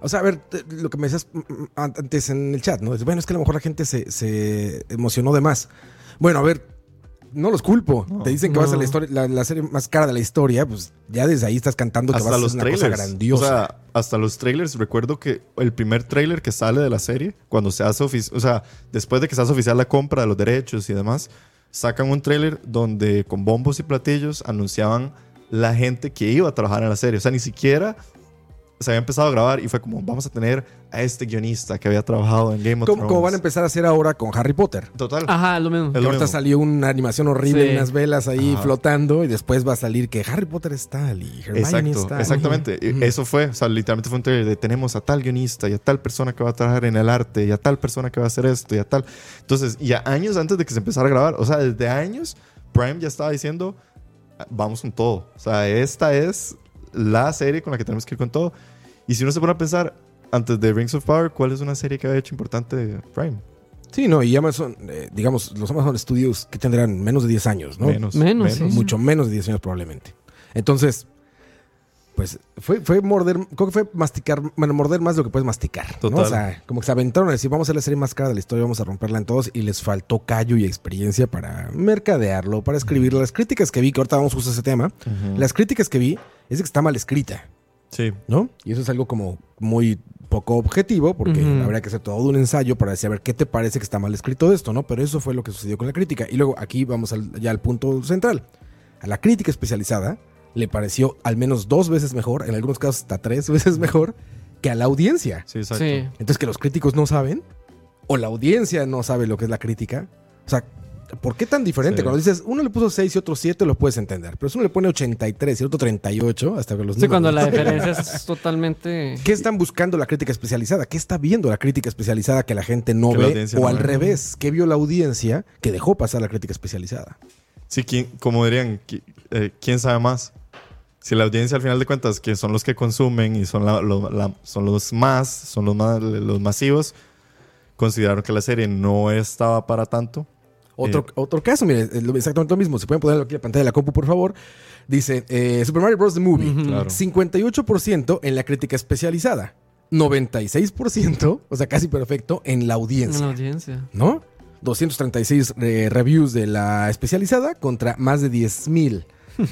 O sea, a ver, te- lo que me decías mm, mm, antes en el chat, ¿no? Es, bueno, es que a lo mejor la gente se, se emocionó de más. Bueno, a ver, no los culpo. No. Te dicen que va a la, historia, la, la serie más cara de la historia, pues ya desde ahí estás cantando que hasta a ser los una trailers. cosa grandiosa. O sea, hasta los trailers. Recuerdo que el primer trailer que sale de la serie, cuando se hace oficial, o sea, después de que se hace oficial la compra de los derechos y demás, sacan un trailer donde con bombos y platillos anunciaban la gente que iba a trabajar en la serie. O sea, ni siquiera se había empezado a grabar y fue como, vamos a tener a este guionista que había trabajado en Game of Thrones. como van a empezar a hacer ahora con Harry Potter. Total. Ajá, lo mismo. Ahorita mismo. salió una animación horrible, Sí. unas velas ahí Ajá. flotando, y después va a salir que Harry Potter es tal y Hermione es Exacto, tal. exactamente. Y Ujú. Eso fue, o sea, literalmente fue un trailer de tenemos a tal guionista y a tal persona que va a trabajar en el arte y a tal persona que va a hacer esto y a tal. Entonces, y a años antes de que se empezara a grabar, o sea, desde años, Prime ya estaba diciendo, "Ah, vamos con todo. O sea, esta es la serie con la que tenemos que ir con todo. Y si uno se pone a pensar, antes de Rings of Power, ¿cuál es una serie que ha hecho importante Prime? Sí, no, y Amazon, eh, digamos, los Amazon Studios que tendrán menos de 10 años, ¿no? Menos. Menos, sí. Mucho menos de 10 años probablemente. Entonces, pues fue, fue morder, creo que fue masticar, bueno, morder más de lo que puedes masticar. ¿no? Total. O sea, como que se aventaron a decir, vamos a hacer la serie más cara de la historia, vamos a romperla en todos, y les faltó callo y experiencia para mercadearlo, para escribirlo. Las críticas que vi, que ahorita vamos justo a ese tema, las críticas que vi es de que está mal escrita. Sí. ¿no? Y eso es algo como muy poco objetivo, porque habría que hacer todo un ensayo para decir, a ver, ¿qué te parece que está mal escrito esto, no? Pero eso fue lo que sucedió con la crítica. Y luego aquí vamos al- ya al punto central. A la crítica especializada le pareció al menos dos veces mejor, en algunos casos hasta tres veces mejor, que a la audiencia. Sí, exacto. Sí. Entonces, que los críticos no saben, o la audiencia no sabe lo que es la crítica. O sea, ¿por qué tan diferente? Sí. Cuando dices, uno le puso 6 y otro 7, lo puedes entender. Pero si uno le pone 83 y otro 38, hasta que los Sí, cuando la diferencia es totalmente... ¿Qué están buscando la crítica especializada? ¿Qué está viendo la crítica especializada que la gente no Que ve? O no al ve. revés, ¿qué vio la audiencia que dejó pasar la crítica especializada? Sí, ¿quién- como dirían, eh, ¿quién sabe más? Si la audiencia al final de cuentas, que son los que consumen y son, la- lo- la- son los más, son los más, los masivos, consideraron que la serie no estaba para tanto. Otro, Eh. otro caso, mire, exactamente lo mismo. Si pueden ponerlo aquí en la pantalla de la compu, por favor. Dice, eh, Super Mario Bros. The Movie. Ujú. Claro. 58% en la crítica especializada. 96%, o sea, casi perfecto, en la En la audiencia. audiencia. ¿No? 236 eh, reviews de la especializada contra más de 10.000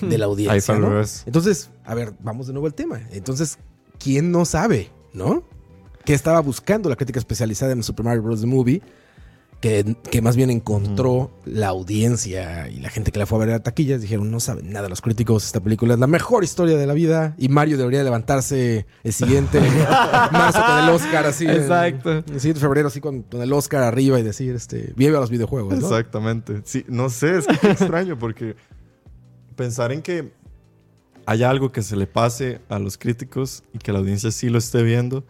de la audiencia. ¿no? Entonces, a ver, vamos de nuevo al tema. Entonces, ¿quién no sabe, no? ¿Qué estaba buscando la crítica especializada en Super Mario Bros. The Movie? Que, que más bien encontró la audiencia y la gente que la fue a ver a la taquilla. Dijeron, no saben nada los críticos, esta película es la mejor historia de la vida y Mario debería levantarse el siguiente marzo con el Oscar así. en- Exacto. El siguiente febrero así con, con el Oscar arriba y decir, este, vive a los videojuegos, ¿no? Exactamente. Sí, no sé, es que extraño porque pensar en que hay algo que se le pase a los críticos y que la audiencia sí lo esté viendo,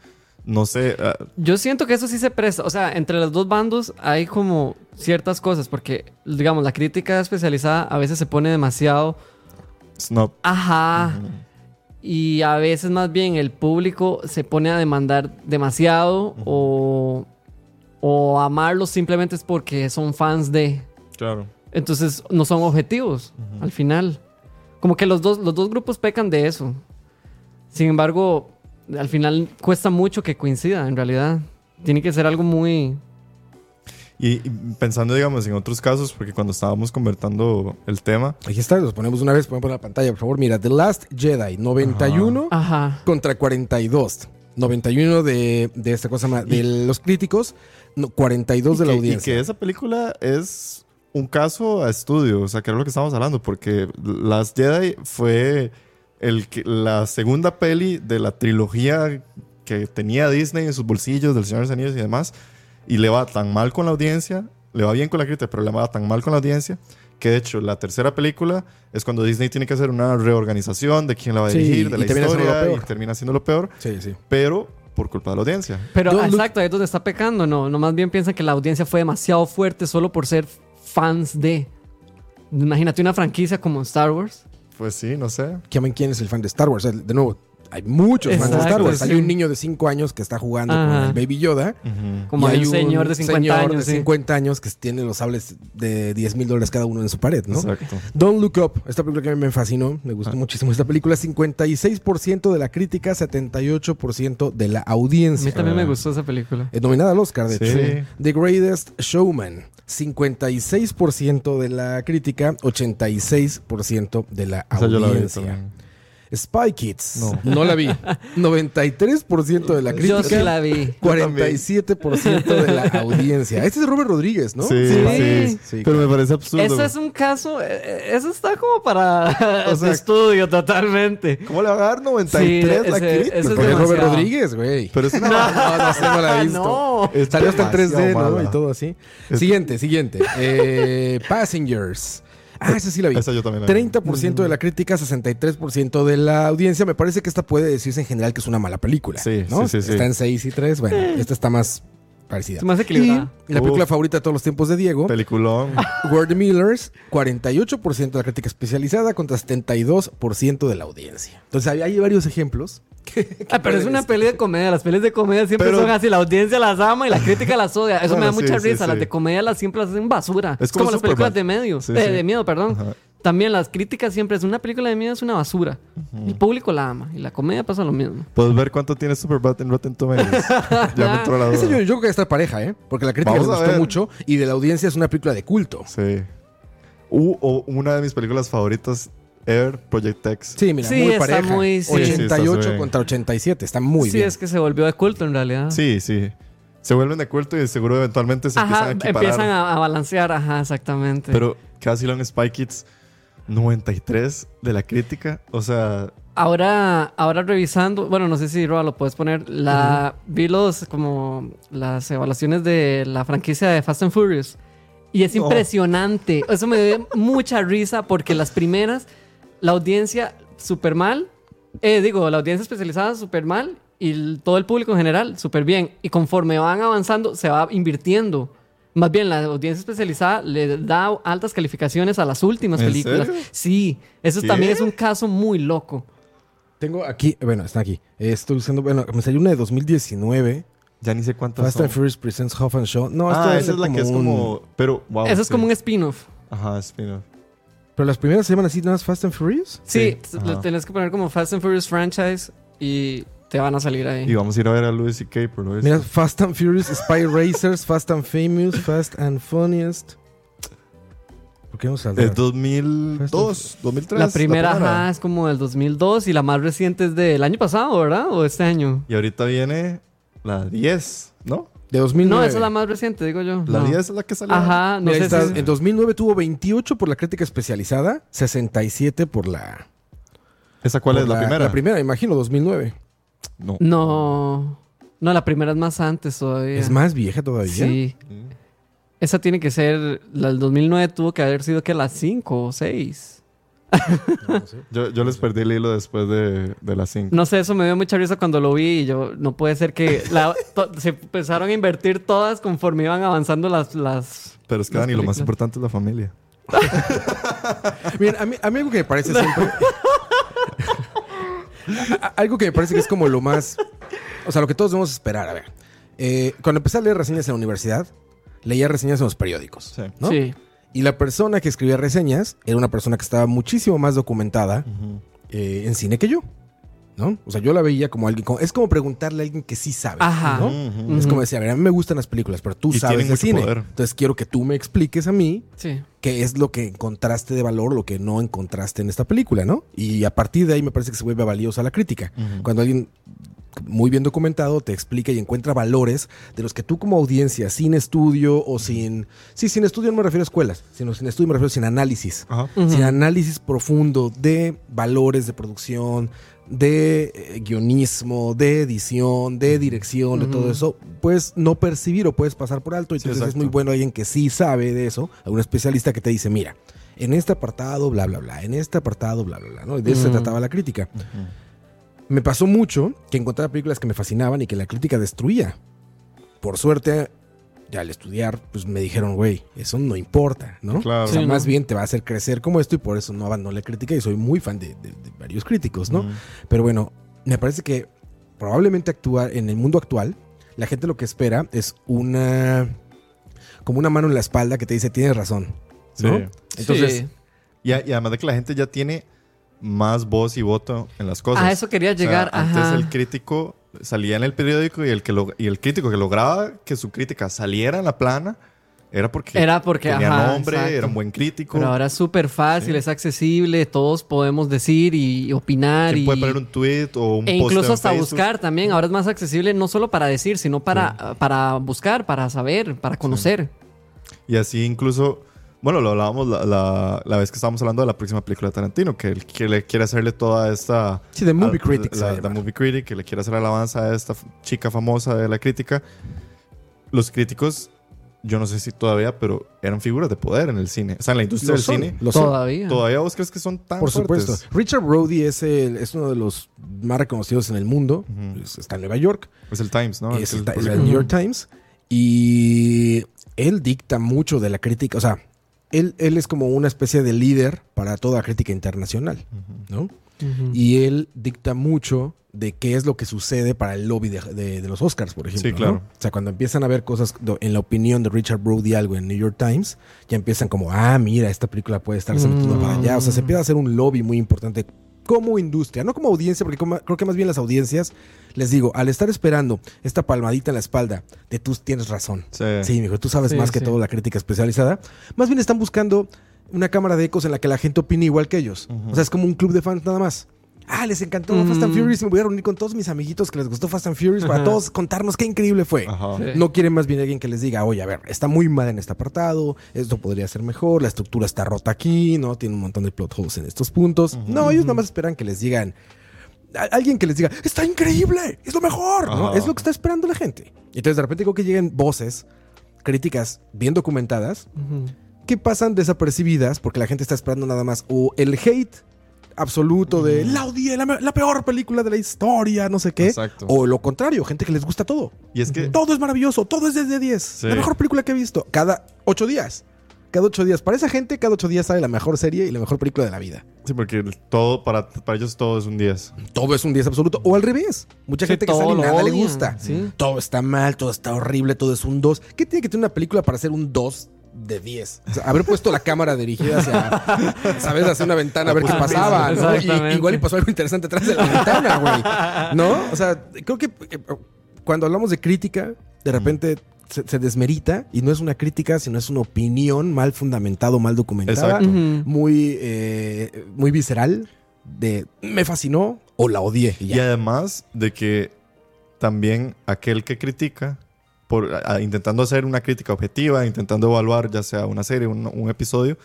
no sé. ah, Yo siento que eso sí se presta. O sea, entre los dos bandos hay como ciertas cosas. Porque, digamos, la crítica especializada a veces se pone demasiado. snob. Ajá. Y a veces más bien el público se pone a demandar demasiado. O. O amarlos simplemente es porque son fans de. Claro. Entonces no son objetivos al final. Como que los dos, los dos grupos pecan de eso. Sin embargo, al final cuesta mucho que coincida, en realidad. Tiene que ser algo muy... Y, y pensando, digamos, en otros casos, porque cuando estábamos convertando el tema, Aquí está, los ponemos una vez, ponemos en la pantalla, por favor. Mira, The Last Jedi, 91 Ajá. contra 42. 91 de, de esta cosa, ma- de los críticos, no, 42 de la que, y audiencia. que esa película es un caso a estudio, o sea, que era lo que estábamos hablando, porque Last Jedi fue el que, la segunda peli de la trilogía que tenía Disney en sus bolsillos, del Señor de los Anillos y demás, y le va tan mal con la audiencia, le va bien con la crítica, pero le va tan mal con la audiencia, que de hecho la tercera película es cuando Disney tiene que hacer una reorganización de quién la va a Sí, dirigir, de y la lo historia, y peor. termina siendo lo peor, Sí, sí. pero por culpa de la audiencia. Pero look- exacto, ahí es donde está pecando. No, no más bien piensan que la audiencia fue demasiado fuerte solo por ser fans de... Imagínate una franquicia como Star Wars. Pues sí, no sé. ¿Quién, es el fan de Star Wars? De nuevo, hay muchos fans de Star Wars. sí. Hay un niño de 5 años que está jugando con el Baby Yoda. Como y hay un señor de 50 señor años. de sí. 50 años que tiene los sables de 10 mil dólares cada uno en su pared, ¿no? Exacto. Don't Look Up, esta película que a mí me fascinó, me Ah. gustó muchísimo esta película, 56% de la crítica, 78% de la A audiencia. mí también me Ah. gustó esa película. Es nominada al Oscar, de Sí. hecho. The Greatest Showman, 56% de la crítica, 86% de la Esa yo la audiencia. Spy Kids, No. no, la vi. 93% de la crítica. Yo sí la vi. 47% de la audiencia. Este es de Robert Rodríguez, ¿no? Sí, Sí. sí. Sí, Pero me parece absurdo. Eso es un caso, eh, eh, eso está como para O sea, estudio totalmente. ¿Cómo le va a dar 93 Sí, la ese- crítica? ese es Porque es Robert. Rodríguez, güey. Pero es una... No, no sé, no la he visto. No. Salió hasta en 3D, demasiado ¿no? mala. Y todo así. Siguiente, siguiente. Eh, Passengers. Ah, esa sí la vi. Esa yo también la vi. 30% de la crítica, 63% de la audiencia. Me parece que esta puede decirse en general que es una mala película. Sí, ¿no? sí, sí, sí. Está en 6 y 3. Bueno, esta está más parecida. Es más equilibrada. Y la película Uf. favorita de todos los tiempos de Diego, Peliculón. Word the Millers, 48% de la crítica especializada contra 72% de la audiencia. Entonces hay, hay varios ejemplos. que- que Ah, pero es una peli de comedia. Las pelis de comedia siempre Pero- son así. La audiencia las ama y la crítica las odia. Eso me da mucha sí, risa. sí. Las de comedia las siempre las hacen basura. Es Es como como, las películas de medio. Sí, eh, sí. De miedo, perdón. Ajá. También las críticas siempre es una película de miedo es una basura. El público la ama. Y la comedia pasa lo mismo. ¿Puedes ver cuánto tiene Superbad en Rotten Tomatoes? ya me entró la Ese yo, duda. yo creo que está pareja, ¿eh? Porque la crítica a gustó mucho y de la audiencia es una película de culto. Sí. Uh, o una de mis películas favoritas ever, Project X. Sí, mira, Sí, muy está pareja. muy- sí. 88 Sí, contra 87, está muy sí, bien. es que se volvió de culto en realidad. Sí, sí. Se vuelven de culto y seguro eventualmente se Ajá, empiezan a equiparar. empiezan a, a balancear, ajá, exactamente. Pero casi lo en Spy Kids, 93 de la crítica. O sea, Ahora, ahora revisando, bueno, no sé si Roa lo puedes poner, la, vi los como las evaluaciones de la franquicia de Fast and Furious y es impresionante. Eso me dio mucha risa porque las primeras, la audiencia súper mal, eh, digo, la audiencia especializada súper mal y el- todo el público en general súper bien. Y conforme van avanzando, se va invirtiendo. Más bien, la audiencia especializada le da altas calificaciones a las últimas ¿En películas. serio? Sí, eso ¿Qué? también es un caso muy loco. Tengo aquí, bueno, está aquí. Estoy usando, bueno, me salió una de 2019. ya ni sé cuántas Fast son. and Furious Presents Hoff and Show. No, ah, esa es la que es un- como... Pero, wow. Eso es como un spin-off. Ajá, spin-off. Pero las primeras se llaman así, nada más Fast and Furious. Sí, Sí, ajá. tenés que poner como Fast and Furious franchise y te van a salir ahí. Y vamos a ir a ver a Louis C.K. por lo visto. Mira, Fast and Furious, Spy Racers, Fast and Famous, Fast and Funniest. ¿Por qué no saldrá? Es 2002, 2003. la primera, ajá, es como del 2002 y la más reciente es del año pasado, ¿verdad? O este año. Y ahorita viene la 10, ¿no? De 2009. No, esa es la más reciente, digo yo. La No. 10 es la que salió. Ajá, no Mira, sé está. si... En 2009 tuvo 28 por la crítica especializada, 67 por la... ¿Esa cuál por es la, primera? La primera, imagino, 2009. No. No. No, la primera es más antes todavía. Es más vieja todavía. Sí. Esa tiene que ser. La del 2009 tuvo que haber sido que la 5 o 6. Yo, yo les perdí el hilo después de, de las 5. No sé, eso me dio mucha risa cuando lo vi y yo. No puede ser que. la- to- se empezaron a invertir todas conforme iban avanzando las. las Pero es que, las Dani, lo más importante es la familia. Miren, a mí, a mí algo que me parece siempre... Algo que me parece que es como lo más... O sea, lo que todos debemos esperar. A ver, eh, cuando empecé a leer reseñas en la universidad, leía reseñas en los periódicos. Sí. ¿no? Sí. Y la persona que escribía reseñas era una persona que estaba muchísimo más documentada eh, en cine que yo. ¿No? O sea, yo la veía como alguien... como- es como preguntarle a alguien que sí sabe. Ajá. ¿no? Es como decir, a ver, a mí me gustan las películas, pero tú Y sabes de cine. poder. Entonces quiero que tú me expliques a mí Sí. qué es lo que encontraste de valor, lo que no encontraste en esta película, ¿no? Y a partir de ahí me parece que se vuelve valiosa la crítica. Cuando alguien muy bien documentado te explica y encuentra valores de los que tú como audiencia, sin estudio o sin... Sí, sin estudio no me refiero a escuelas, sino sin estudio me refiero sin análisis. Ajá. Ujú. Sin análisis profundo de valores de producción, de eh, guionismo, de edición, de dirección, de todo eso, puedes no percibir o puedes pasar por alto. Sí, Entonces es muy bueno alguien que sí sabe de eso, algún especialista que te dice, mira, en este apartado, bla, bla, bla, en este apartado, bla, bla, bla, ¿no? Y de eso se trataba la crítica. Me pasó mucho que encontraba películas que me fascinaban y que la crítica destruía. Por suerte, al estudiar, pues me dijeron, güey, eso no importa, ¿no? Claro. O sea, Sí, más ¿no? bien te va a hacer crecer como esto y por eso no abandono la crítica y soy muy fan de, de- de varios críticos, ¿no? Pero bueno, me parece que probablemente actuar en el mundo actual, la gente lo que espera es una como una mano en la espalda que te dice tienes razón, ¿no? Sí. Entonces, Sí. Y, además de que la gente ya tiene más voz y voto en las cosas. A eso quería O sea, llegar. antes Ajá. el crítico salía en el periódico y el, que lo- y el crítico que lograba que su crítica saliera en la plana era porque, Era porque, tenía ajá, nombre, exacto. era un buen crítico. Pero ahora es súper fácil, Sí. es accesible, todos podemos decir y opinar. ¿Quién y... puede poner un tweet o un E incluso hasta Facebook? buscar también. Ahora es más accesible no solo para decir, sino para, para buscar, para saber, para conocer. Y así incluso, bueno, lo hablábamos la, la- la vez que estábamos hablando de la próxima película de Tarantino, que él quiere, quiere hacerle toda esta... sí, The Movie se La. The Movie Critic, que le quiere hacer alabanza a esta chica famosa de la crítica. Los críticos, yo no sé si todavía, pero eran figuras de poder en el cine. O sea, en la industria Lo del son, cine. lo. Todavía. ¿Todavía vos crees que son tan Por fuertes? supuesto. Richard Brody es, el- es uno de los más reconocidos en el mundo. Es- Está en Nueva York. Es el Times, ¿no? es El- el, el- es el New York Times. Y él dicta mucho de la crítica. O sea, él, él es como una especie de líder para toda crítica internacional. ¿no? Y él dicta mucho de qué es lo que sucede para el lobby de, de- de los Oscars, por ejemplo. Sí, claro. ¿no? O sea, cuando empiezan a ver cosas en la opinión de Richard Brody algo en New York Times, ya empiezan como, ah, mira, esta película puede estarse metiendo Mm. para allá. O sea, se empieza a hacer un lobby muy importante como industria, no como audiencia, porque como- creo que más bien las audiencias, les digo, al estar esperando esta palmadita en la espalda de tú tienes razón. Sí. Sí, mijo, tú sabes Sí, más que sí. todo la crítica especializada. Más bien están buscando una cámara de ecos en la que la gente opine igual que ellos. O sea, es como un club de fans nada más. Ah, les encantó Fast and Mm. Furious. Me voy a reunir con todos mis amiguitos que les gustó Fast and Furious para todos contarnos qué increíble fue. Sí. No quieren más bien alguien que les diga, oye, a ver, está muy mal en este apartado, esto podría ser mejor, la estructura está rota aquí, ¿no? Tiene un montón de plot holes en estos puntos. No, ellos nada más esperan que les digan, a- alguien que les diga, está increíble, es lo mejor, ¿no? Es lo que está esperando la gente. Entonces de repente creo que lleguen voces, críticas bien documentadas, que pasan desapercibidas porque la gente está esperando nada más o el hate absoluto de la odié, la, la peor película de la historia, no sé qué. Exacto. O lo contrario, gente que les gusta todo. Y es que... Todo es maravilloso, todo es 10 de 10. Sí. La mejor película que he visto. Cada ocho días. Cada ocho días. Para esa gente, cada ocho días sale la mejor serie y la mejor película de la vida. Sí, porque todo, para, para ellos todo es un 10. Todo es un 10 absoluto. O al revés. Mucha Sí, gente que sale y nada le gusta. sí. Todo está mal, todo está horrible, todo es un 2. ¿Qué tiene que tener una película para ser un 2 de 10? O sea, haber puesto la cámara dirigida hacia, ¿sabes? Hacia una ventana a ver qué pasaba. ¿no? Y- igual y pasó algo interesante atrás de la ventana, güey. ¿No? O sea, creo que eh, cuando hablamos de crítica, de repente se, se desmerita y no es una crítica, sino es una opinión mal fundamentado, mal documentada, muy, eh, muy visceral de me fascinó o la odié. y además de que también aquel que critica por, a- a- intentando hacer una crítica objetiva, intentando evaluar ya sea una serie, un, un episodio,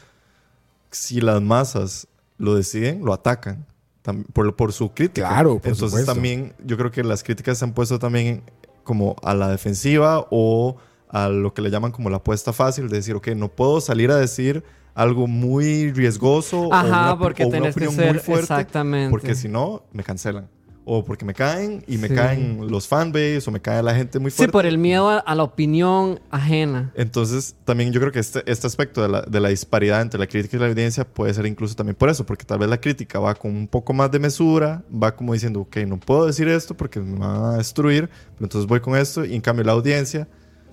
si las masas lo deciden, lo atacan tam- por, por su crítica. Claro, por Entonces supuesto. también yo creo que las críticas se han puesto también como a la defensiva o a lo que le llaman como la apuesta fácil, de decir, ok, no puedo salir a decir algo muy riesgoso o Ajá, una, porque o una tenés que opinión ser muy fuerte, exactamente. porque si no, me cancelan. O porque me caen y me Sí. caen los fanbase o me cae la gente muy Sí, fuerte. por el miedo a, a la opinión ajena. Entonces, también yo creo que este, este aspecto de la, de la disparidad entre la crítica y la evidencia puede ser incluso también por eso, porque tal vez la crítica va con un poco más de mesura, va como diciendo, ok, no puedo decir esto porque me van a destruir, pero entonces voy con esto, y en cambio la audiencia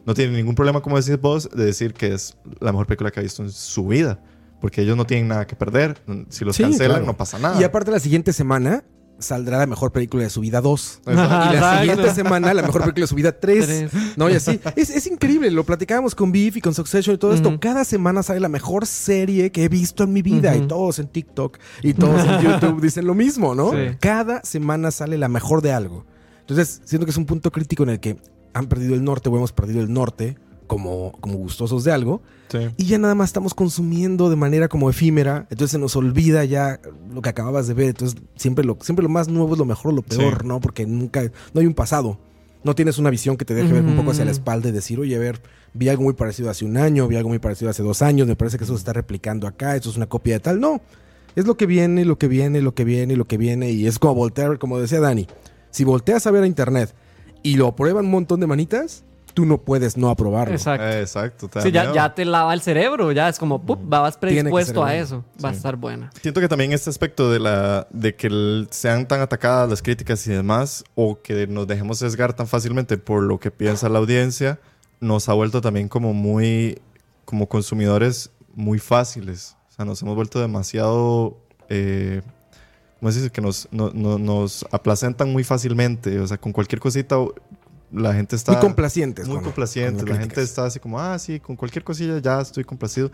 no tiene ningún problema, como decís vos, de decir que es la mejor película que ha visto en su vida, porque ellos no tienen nada que perder, si los Sí, cancelan claro. no pasa nada. Y aparte la siguiente semana saldrá la mejor película de su vida 2. Exacto. Y la siguiente semana la mejor película de su vida 3. Tres. No, y así. Es, es increíble. Lo platicábamos con Beef y con Succession y todo esto. Cada semana sale la mejor serie que he visto en mi vida. Y todos en TikTok y todos en YouTube dicen lo mismo, ¿no? Sí. Cada semana sale la mejor de algo. Entonces, siento que es un punto crítico en el que han perdido el norte o hemos perdido el norte como, como gustosos de algo. Sí. Y ya nada más estamos consumiendo de manera como efímera. Entonces se nos olvida ya lo que acababas de ver. Entonces siempre lo, siempre lo más nuevo es lo mejor o lo peor, Sí. ¿no? Porque nunca, no hay un pasado. No tienes una visión que te deje ver un poco hacia la Mm. espalda y decir, oye, a ver, vi algo muy parecido hace un año, vi algo muy parecido hace dos años, me parece que eso se está replicando acá, esto es una copia de tal. No, es lo que viene, lo que viene, lo que viene, lo que viene. Y es como voltear, como decía Dani, si volteas a ver a internet y lo aprueban un montón de manitas, tú no puedes no aprobarlo. Exacto. Eh, exacto. te da Sí, ya, ya te lava el cerebro, ya es como, ¡pup! vas predispuesto a eso. Va a estar buena. Siento que también este aspecto de la de que el- sean tan atacadas las críticas y demás o que nos dejemos sesgar tan fácilmente por lo que piensa la audiencia nos ha vuelto también como muy como consumidores muy fáciles. O sea, nos hemos vuelto demasiado eh, ¿cómo se dice? que nos, no- no- nos aplacentan muy fácilmente. O sea, con cualquier cosita la gente está Muy complacientes. muy con- complaciente. con La las gente está así como, ah, sí, con cualquier cosilla ya estoy complacido.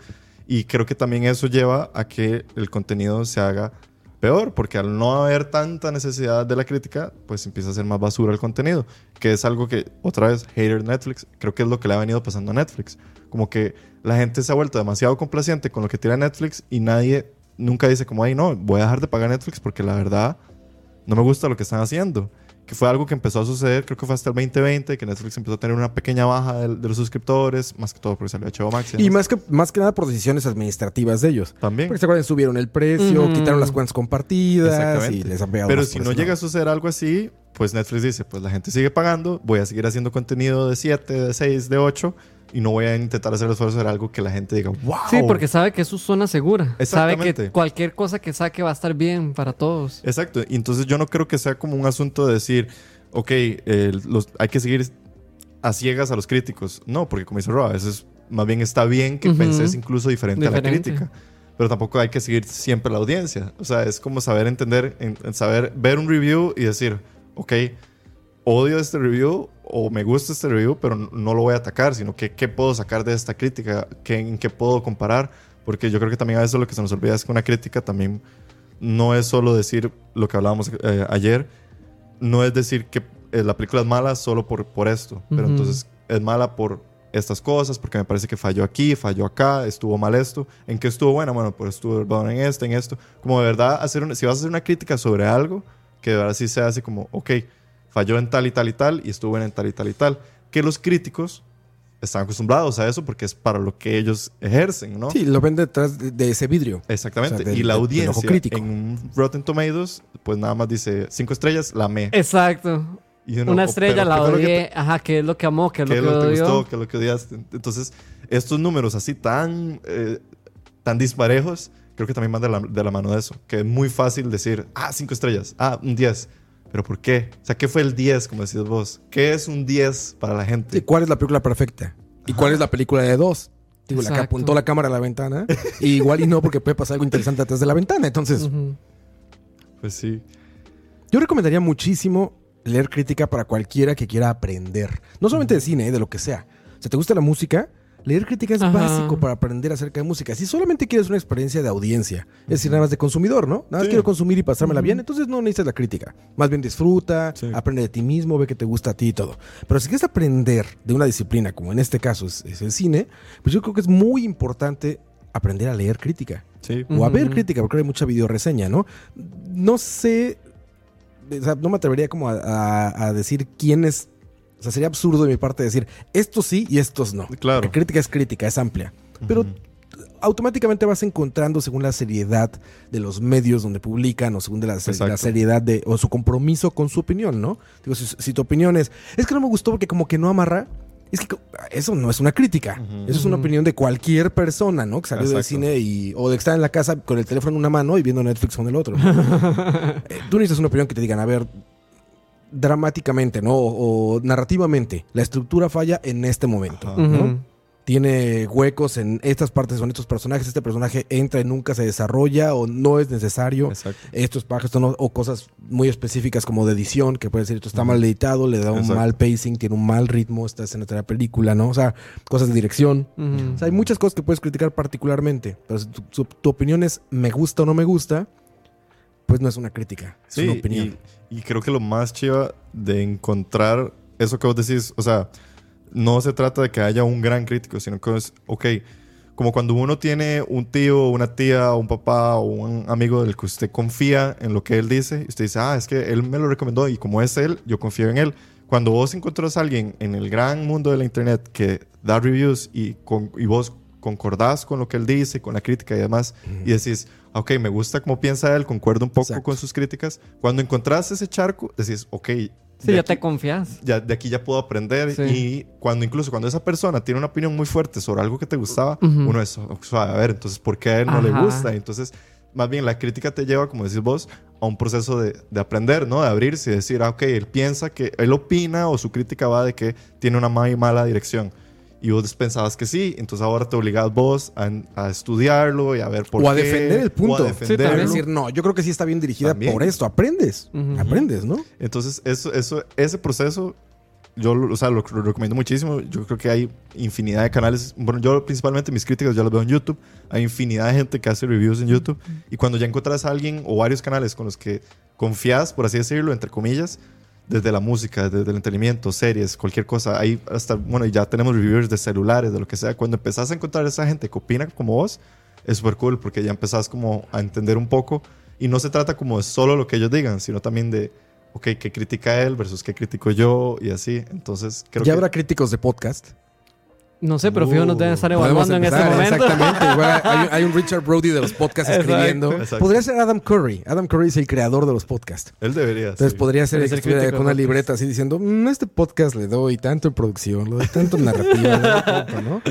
Y creo que también eso lleva a que el contenido se haga peor, porque al no haber tanta necesidad de la crítica, pues empieza a ser más basura el contenido, que es algo que, otra vez, hater Netflix, creo que es lo que le ha venido pasando a Netflix. Como que la gente se ha vuelto demasiado complaciente con lo que tira Netflix y nadie nunca dice como, ay, no, voy a dejar de pagar Netflix porque la verdad no me gusta lo que están haciendo. Que fue algo que empezó a suceder, creo que fue hasta el 2020, que Netflix empezó a tener una pequeña baja de, de los suscriptores, más que todo porque salió HBO Max. Y más que, más que nada por decisiones administrativas de ellos. También. Porque se acuerdan, subieron el precio, quitaron las cuentas compartidas Exactamente. y les han pegado Pero si no llega a suceder algo así, pues Netflix dice, pues la gente sigue pagando, voy a seguir haciendo contenido de 7, de 6, de 8 y no voy a intentar hacer el esfuerzo de hacer algo que la gente diga, wow. Sí, porque sabe que es su zona segura. Sabe que cualquier cosa que saque va a estar bien para todos. Exacto. Y entonces yo no creo que sea como un asunto de decir, ok, eh, los, hay que seguir a ciegas a los críticos. No, porque como dice Rob, a veces más bien está bien que Ujú. penses incluso diferente, a la Diferente. crítica. Pero tampoco hay que seguir siempre la audiencia. O sea, es como saber entender, en- en saber ver un review y decir, ok, odio este review o me gusta este review, pero no lo voy a atacar, sino que qué puedo sacar de esta crítica, ¿Qué, en qué puedo comparar. Porque yo creo que también a veces lo que se nos olvida es que una crítica también no es solo decir lo que hablábamos eh, ayer, no es decir que eh, la película es mala solo por, por esto, pero Ujú. entonces es mala por estas cosas, porque me parece que falló aquí, falló acá, estuvo mal esto, en qué estuvo buena, bueno, pues estuvo bueno en esto, en esto, como de verdad hacer una, si vas a hacer una crítica sobre algo, que de verdad sí sea así como, ok, falló en tal y tal y tal y estuvo en tal y tal y tal, que los críticos están acostumbrados a eso porque es para lo que ellos ejercen, ¿no? Sí, lo ven detrás de, ese vidrio. Exactamente. O sea, del- y la del- del audiencia crítico. en un Rotten Tomatoes, pues nada más dice cinco estrellas, la me. Exacto. Y uno, Una oh, estrella la ¿qué fue lo que odié. Ajá, ¿qué es lo que amó? ¿Qué es ¿Qué lo que lo que te odió? gustó? ¿Qué es lo que odiaste? Entonces, estos números así tan, eh, tan disparejos, creo que también van de la, de la mano de eso. Que es muy fácil decir, ah, cinco estrellas, ah, un 10. ¿Pero por qué? O sea, ¿qué fue el 10, como decías vos? ¿Qué es un 10 para la gente? ¿Y cuál es la película perfecta? ¿Y cuál es la película de dos? Digo, la que apuntó la cámara a la ventana. y igual y no, porque puede pasar algo interesante atrás de la ventana. Entonces. Pues sí. yo recomendaría muchísimo leer crítica para cualquiera que quiera aprender. No solamente de cine, eh, de lo que sea. Si te gusta la música, Leer crítica es Ajá. básico para aprender acerca de música. Si solamente quieres una experiencia de audiencia, es decir, nada más de consumidor, ¿no? Nada más Sí. quiero consumir y pasármela bien, entonces no necesitas la crítica. Más bien disfruta, Sí. aprende de ti mismo, ve que te gusta a ti y todo. Pero si quieres aprender de una disciplina, como en este caso es, es el cine, pues yo creo que es muy importante aprender a leer crítica. Sí. O a ver crítica, porque hay mucha videoreseña, ¿no? No sé, o sea, no me atrevería como a, a- a decir quién es, o sea, sería absurdo de mi parte decir, estos sí y estos no. Claro. Porque crítica es crítica, es amplia. Pero automáticamente vas encontrando según la seriedad de los medios donde publican o según de la, la seriedad de o su compromiso con su opinión, ¿no? Digo, si, si tu opinión es, es que no me gustó porque como que no amarra, es que eso no es una crítica. Eso es una opinión de cualquier persona, ¿no? Que salió del Exacto. cine y o de estar en la casa con el teléfono en una mano y viendo Netflix con el otro. Eh, Tú necesitas una opinión que te digan, a ver, dramáticamente, ¿no? O, o narrativamente, la estructura falla en este momento, Ajá. ¿no? Ujú. tiene huecos en estas partes con estos personajes, este personaje entra y nunca se desarrolla o no es necesario. Exacto. Estos esto no- o cosas muy específicas como de edición, que puede decir esto está mal editado, le da un Exacto. mal pacing, tiene un mal ritmo, esta escena de la película, ¿no? O sea, cosas de dirección. O sea, hay muchas cosas que puedes criticar particularmente, pero si tu, opinión es me gusta o no me gusta, pues no es una crítica, es Sí, una opinión. Y, y creo que lo más chiva de encontrar eso que vos decís, o sea, no se trata de que haya un gran crítico, sino que es, ok, como cuando uno tiene un tío, una tía, un papá o un amigo del que usted confía en lo que él dice, y usted dice, ah, es que él me lo recomendó y como es él, yo confío en él. Cuando vos encontrás a alguien en el gran mundo de la internet que da reviews y, con, y vos concordás con lo que él dice, con la crítica y demás, y decís, ok, me gusta cómo piensa él, concuerdo un poco Exacto. con sus críticas. Cuando encontrás ese charco, decís, ok, Sí, de ya aquí- te confías. ya, de aquí ya puedo aprender. Sí. Y cuando incluso cuando esa persona tiene una opinión muy fuerte sobre algo que te gustaba, Ujú. uno es, "Oh, suave, a ver, entonces, ¿por qué a él no le gusta? Entonces, más bien la crítica te lleva, como decís vos, a un proceso de, de aprender, ¿no? De abrirse y decir, ah, ok, él piensa que, él opina o su crítica va de que tiene una muy mala dirección. Y vos pensabas que sí, entonces ahora te obligas vos a, a estudiarlo y a ver por o a qué. defender el punto. O a Sí, defenderlo. también. decir, no, yo creo que sí está bien dirigida También. por esto. Aprendes. Aprendes, ¿no? Entonces, eso, eso, ese proceso, yo lo- o sea, lo, lo recomiendo muchísimo. Yo creo que hay infinidad de canales. Bueno, yo principalmente mis críticas ya las veo en YouTube. Hay infinidad de gente que hace reviews en YouTube. Y cuando ya encuentras a alguien o varios canales con los que confías, por así decirlo, entre comillas, desde la música, desde el entretenimiento, series, cualquier cosa, hay hasta, bueno, ya tenemos reviewers de celulares, de lo que sea. Cuando empezás a encontrar a esa gente que opina como vos, es súper cool porque ya empezás como a entender un poco. Y no se trata como de solo lo que ellos digan, sino también de, ok, qué critica él versus qué critico yo y así. Entonces, creo ya que... habrá críticos de podcast. No sé, pero fijo nos deben estar evaluando en empezar, momento. Exactamente. Igual hay, un- hay un Richard Brody de los podcasts Exacto. escribiendo. Exacto. Podría ser Adam Curry. Adam Curry es el creador de los podcasts. Él debería. Entonces sí. podría ser Puede que con una podcast. libreta así diciendo, "Mm, este podcast le doy tanto en producción, le doy tanto en narrativa, le doy tanto", ¿no?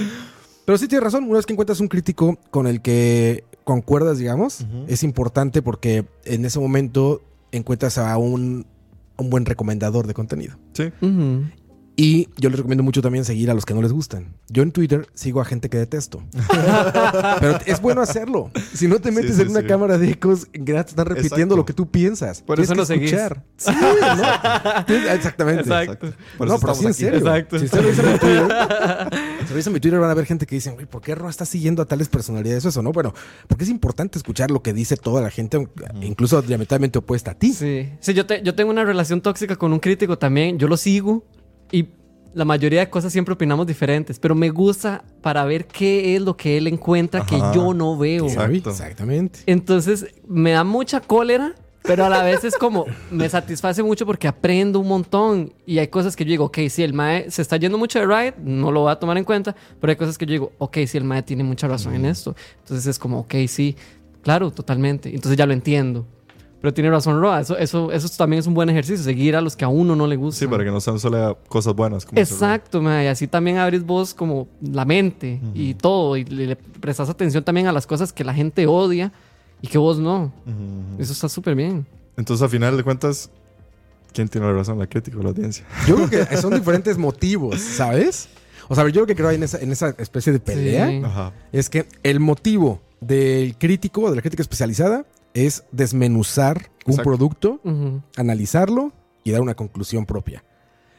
Pero sí tienes razón, una vez que encuentras un crítico con el que concuerdas, digamos, es importante porque en ese momento encuentras a un, un buen recomendador de contenido. Sí. Y yo les recomiendo mucho también seguir a los que no les gustan. Yo en Twitter sigo a gente que detesto. Pero es bueno hacerlo. Si no te metes Sí, sí, en una sí. cámara de ecos, ya te están repitiendo Exacto. lo que tú piensas. Por Tienes eso seguís. escuchar. Sí, ¿no? Exactamente. Exacto. Por no, eso pero sí en serio. Exacto. Si ustedes revisan mi Twitter, si revisan mi Twitter van a ver gente que dicen, güey, ¿por qué Ro está siguiendo a tales personalidades? Eso, ¿no? Bueno, porque es importante escuchar lo que dice toda la gente, incluso diametralmente opuesta a ti. Sí, sí yo, te- yo tengo una relación tóxica con un crítico también. Yo lo sigo y la mayoría de cosas siempre opinamos diferentes, pero me gusta para ver qué es lo que él encuentra que Ajá. yo no veo. Exacto. Exactamente. Entonces me da mucha cólera, pero a la vez es como me satisface mucho porque aprendo un montón y hay cosas que yo digo, ok, si el mae se está yendo mucho de ride, no lo voy a tomar en cuenta, pero hay cosas que yo digo, ok, si el mae tiene mucha razón en esto. Entonces es como, ok, sí, claro, totalmente. Entonces ya lo entiendo. Pero tiene razón Roa, eso, eso, eso también es un buen ejercicio, seguir a los que a uno no le gusta. Sí, para que no sean solo cosas buenas. como Exacto, y así también abrís vos como la mente y todo, y le, le prestas atención también a las cosas que la gente odia y que vos no. Ujú. Eso está súper bien. Entonces, a final de cuentas, ¿quién tiene la razón? ¿La crítica o la audiencia? Yo creo que son diferentes motivos, ¿sabes? O sea, yo lo que creo en esa, en esa especie de pelea Sí. Es que el motivo del crítico, de la crítica especializada, es desmenuzar un Exacto. producto, analizarlo y dar una conclusión propia.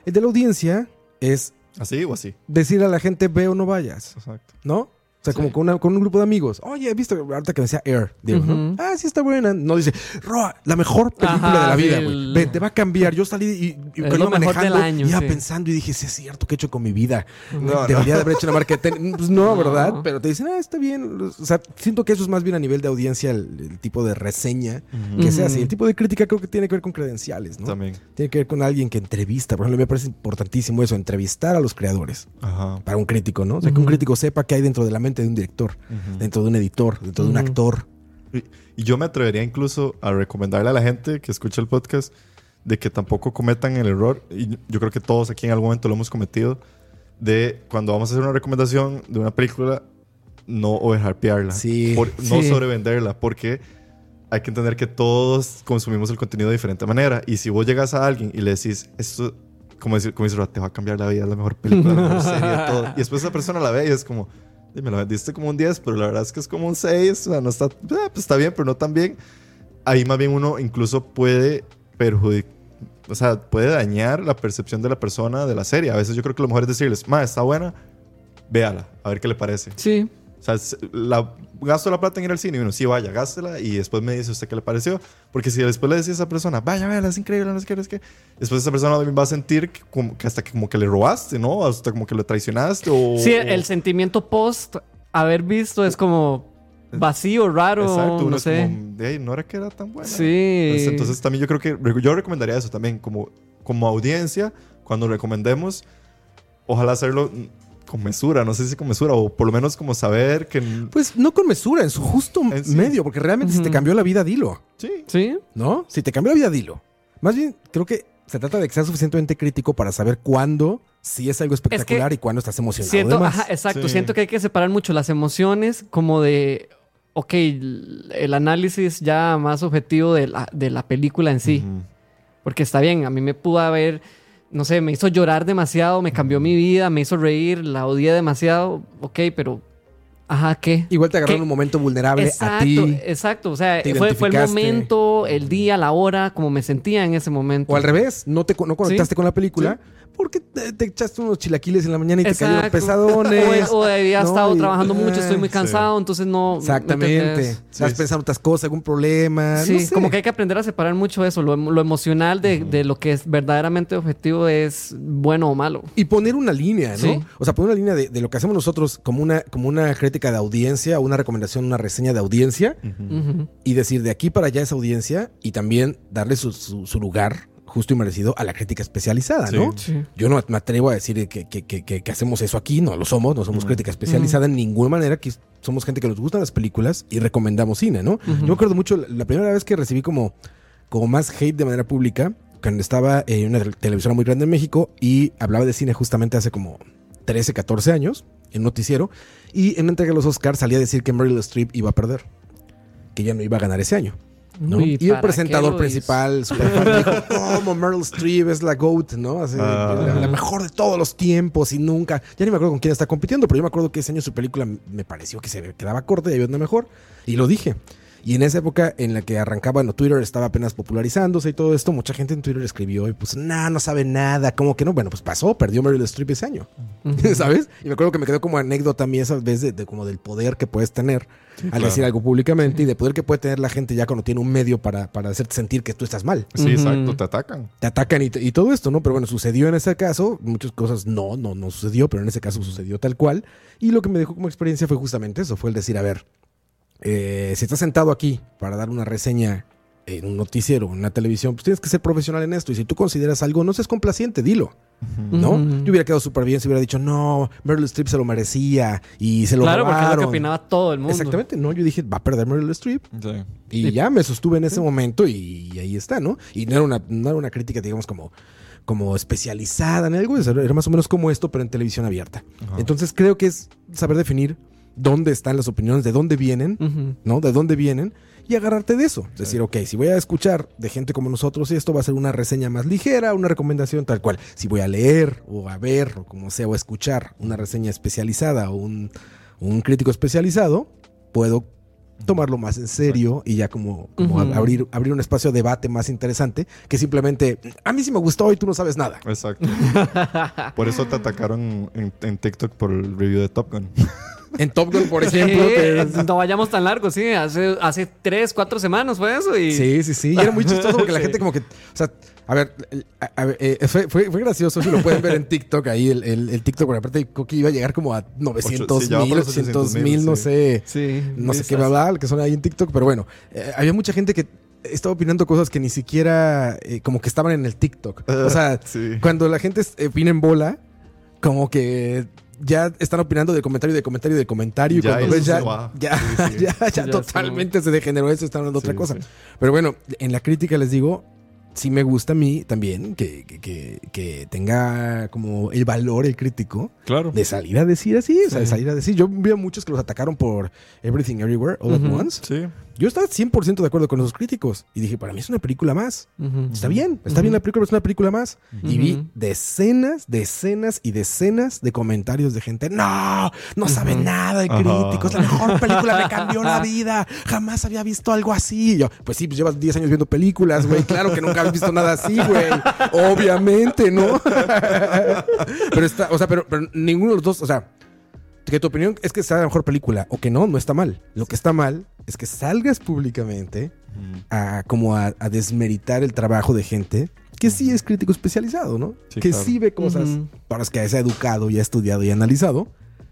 El de la audiencia es ¿Así o así? decir a la gente ve o no vayas, Exacto. ¿no? O sea, Sí. como con, una- con un grupo de amigos. Oye, ¿he visto ahorita que me decía Air? Digo. Ah, sí está buena. No dice, Roa, la mejor película Ajá, de la vida, güey. el- Ve, te va a cambiar. Yo salí y, y Es lo iba manejando, del año, iba sí. pensando y dije, sí es cierto, ¿qué he hecho con mi vida? No, Debería de haber hecho una marketing. Pues no, No. ¿verdad? Pero te dicen, ah, está bien. O sea, siento que eso es más bien a nivel de audiencia, el, el tipo de reseña que se hace. El tipo de crítica creo que tiene que ver con credenciales, ¿no? También. Tiene que ver con alguien que entrevista. Por ejemplo, me parece importantísimo eso, entrevistar a los creadores Ajá. para un crítico, ¿no? O sea, que un crítico sepa qué hay dentro de la mente de un director, Ujú. dentro de un editor, dentro de un actor. Y, y yo me atrevería incluso a recomendarle a la gente que escucha el podcast de que tampoco cometan el error, y yo creo que todos aquí en algún momento lo hemos cometido, de cuando vamos a hacer una recomendación de una película, no overhypearla. Sí. Por- no Sí. sobrevenderla, porque hay que entender que todos consumimos el contenido de diferente manera. Y si vos llegas a alguien y le decís, esto, como dice, como Roa, te va a cambiar la vida, es la mejor película, la mejor serie, todo. Y después esa persona la ve y es como, "Di, me la vendiste como un 10, pero la verdad es que es como un 6, o sea, no está, eh, pues está bien, pero no tan bien. Ahí más bien uno incluso puede perjudicar, o sea, puede dañar la percepción de la persona de la serie. A veces yo creo que lo mejor es decirles, ma, está buena, véala, a ver qué le parece. Sí. O sea, la, gasto la plata en ir al cine y uno, sí, vaya, gástela y después me dice usted qué le pareció. Porque si después le decía a esa persona, vaya, vaya, es increíble, no sé qué, no sé qué. Después esa persona va a sentir que, como, que hasta que como que le robaste, ¿no? Hasta como que lo traicionaste o... Sí, el sentimiento post haber visto es como vacío, raro, Exacto, no sé. como, no era que era tan buena. Sí. Entonces, entonces también yo creo que yo recomendaría eso también como, como audiencia, cuando recomendemos, ojalá hacerlo con mesura, no sé si con mesura, o por lo menos como saber que... Pues no con mesura, en su justo En sí. medio, porque realmente si te cambió la vida, dilo, Sí, Sí. ¿no? Si te cambió la vida, dilo. Más bien, creo que se trata de que seas suficientemente crítico para saber cuándo sí es algo espectacular y cuándo estás emocionado. Siento, de más. ajá, exacto. Sí. Siento que hay que separar mucho las emociones como de, ok, el análisis ya más objetivo de la, de la película en sí. Porque está bien, a mí me pudo haber, no sé, me hizo llorar demasiado, me cambió mi vida, me hizo reír, la odié demasiado, ok, pero, ajá, ¿qué? Igual te agarró en un momento vulnerable a Exacto, ti. exacto. O sea, fue, fue el momento, el día, la hora, como me sentía en ese momento. O al revés, no te no conectaste Sí. con la película porque te, te echaste unos chilaquiles en la mañana y te cayeron pesadones. O, o había ¿no? estado Y- trabajando mucho, estoy muy sí. cansado, entonces no. ¿me Exactamente. entendés? Estás Sí. pensando otras cosas, algún problema. Sí, no sé. como que hay que aprender a separar mucho eso, lo, lo emocional de, de lo que es verdaderamente objetivo es bueno o malo. Y poner una línea, ¿no? Sí. O sea, poner una línea de, de lo que hacemos nosotros como una, como una crítica de audiencia, una recomendación, una reseña de audiencia, y decir de aquí para allá esa audiencia y también darle su, su- su lugar justo y merecido a la crítica especializada, Sí. ¿no? Sí. Yo no me atrevo a decir que, que- que- que- que hacemos eso aquí, no lo somos, no somos crítica especializada en ninguna manera, que somos gente que nos gustan las películas y recomendamos cine, ¿no? Yo me acuerdo mucho, la, la primera vez que recibí como, como más hate de manera pública, cuando estaba en una televisora muy grande en México y hablaba de cine justamente hace como 13, 14 años, en un noticiero, y en una entrega de los Oscars salía a decir que Meryl Streep iba a perder, que ya no iba a ganar ese año. ¿No? Uy, Y el ¿para presentador principal, super fan, dijo, ¿cómo Meryl Streep es la GOAT, ¿no? Así, Ah. la, la mejor de todos los tiempos y nunca. Ya ni me acuerdo con quién está compitiendo, pero yo me acuerdo que ese año su película me pareció que se quedaba corta y había una mejor. Y lo dije. Y en esa época en la que arrancaba, bueno, Twitter estaba apenas popularizándose y todo esto, mucha gente en Twitter escribió y pues, nah, no sabe nada, ¿cómo que no? Bueno, pues pasó, perdió Meryl Streep ese año, ¿sabes? Y me acuerdo que me quedó como anécdota a mí esa vez de, de como del poder que puedes tener al claro. decir algo públicamente y de poder que puede tener la gente ya cuando tiene un medio para, para hacerte sentir que tú estás mal. Sí, exacto, te atacan. Te atacan y, y todo esto, ¿no? Pero bueno, sucedió en ese caso, muchas cosas no, no, no sucedió, pero en ese caso sucedió tal cual. Y lo que me dejó como experiencia fue justamente eso, fue el decir, a ver, eh, si estás sentado aquí para dar una reseña en un noticiero, en una televisión, pues tienes que ser profesional en esto. Y si tú consideras algo, no seas complaciente, dilo, ¿no? Yo hubiera quedado súper bien si hubiera dicho, no, Meryl Streep se lo merecía y se lo Claro, porque es lo que robaron". opinaba todo el mundo. Exactamente, no, yo dije, va a perder Meryl Streep. Sí. Y Sí. ya me sostuve en ese momento y, ahí está, ¿no? Y no era una, no era una crítica, digamos, como, como especializada en algo, era era más o menos como esto, pero en televisión abierta. Ajá. Entonces creo que es saber definir dónde están las opiniones, de dónde vienen. ¿no? De dónde vienen y agarrarte de eso. Es decir, ok, si voy a escuchar de gente como nosotros, esto va a ser una reseña más ligera, una recomendación tal cual. Si voy a leer o a ver o como sea, o a escuchar una reseña especializada o un, un crítico especializado, puedo tomarlo más en serio y ya como, como abrir, abrir un espacio de debate más interesante que simplemente, a mí sí me gustó y tú no sabes nada. Exacto. por eso te atacaron en, en TikTok por el review de Top Gun. En Top Gun, por Sí, ejemplo, que- no vayamos tan largo, sí. Hace, hace tres, cuatro semanas fue eso. Y... Sí, sí, sí. Y era muy chistoso porque la Sí. gente como que... O sea, a ver, a- ver, eh, fue, fue- fue gracioso. Si lo pueden ver en TikTok ahí, el, el, el TikTok. Porque aparte creo que iba a llegar como a 900 sí, ya va por mil, los 800 800,000, mil, no sí. sé. Sí. No sé qué bla, bla, que son ahí en TikTok. Pero bueno, eh, había mucha gente que estaba opinando cosas que ni siquiera eh, como que estaban en el TikTok. O sea, Sí. cuando la gente eh, opina en bola, como que ya están opinando de comentario, de comentario, de comentario. Y Ya cuando ves ya, se va. ya, Sí, sí. ya, ya Ya totalmente se degeneró eso, están hablando de otra cosa. sí. Pero bueno, en la crítica les digo, sí me gusta a mí también que, que, que- que tenga como el valor el crítico Claro. de salir a decir así, o sea, de salir a decir. Yo vi a muchos que los atacaron por Everything Everywhere All at. Once. Sí. Yo estaba 100% de acuerdo con esos críticos y dije, para mí es una película más. Está bien, está bien la película, pero es una película más. Y vi decenas, decenas y decenas de comentarios de gente. No, no sabe nada de críticos. La mejor película me cambió la vida. Jamás había visto algo así. Y yo, pues sí, pues llevas 10 años viendo películas, güey. Claro que nunca has visto nada así, güey. Obviamente, ¿no? pero está, o sea, pero, pero ninguno de los dos, o sea, que tu opinión es que sea la mejor película o que no, no está mal. Lo que está mal es que salgas públicamente a como a, a desmeritar el trabajo de gente que sí es crítico especializado, ¿no? Sí, que claro. sí ve cosas para las que se ha educado y ha estudiado y ha analizado,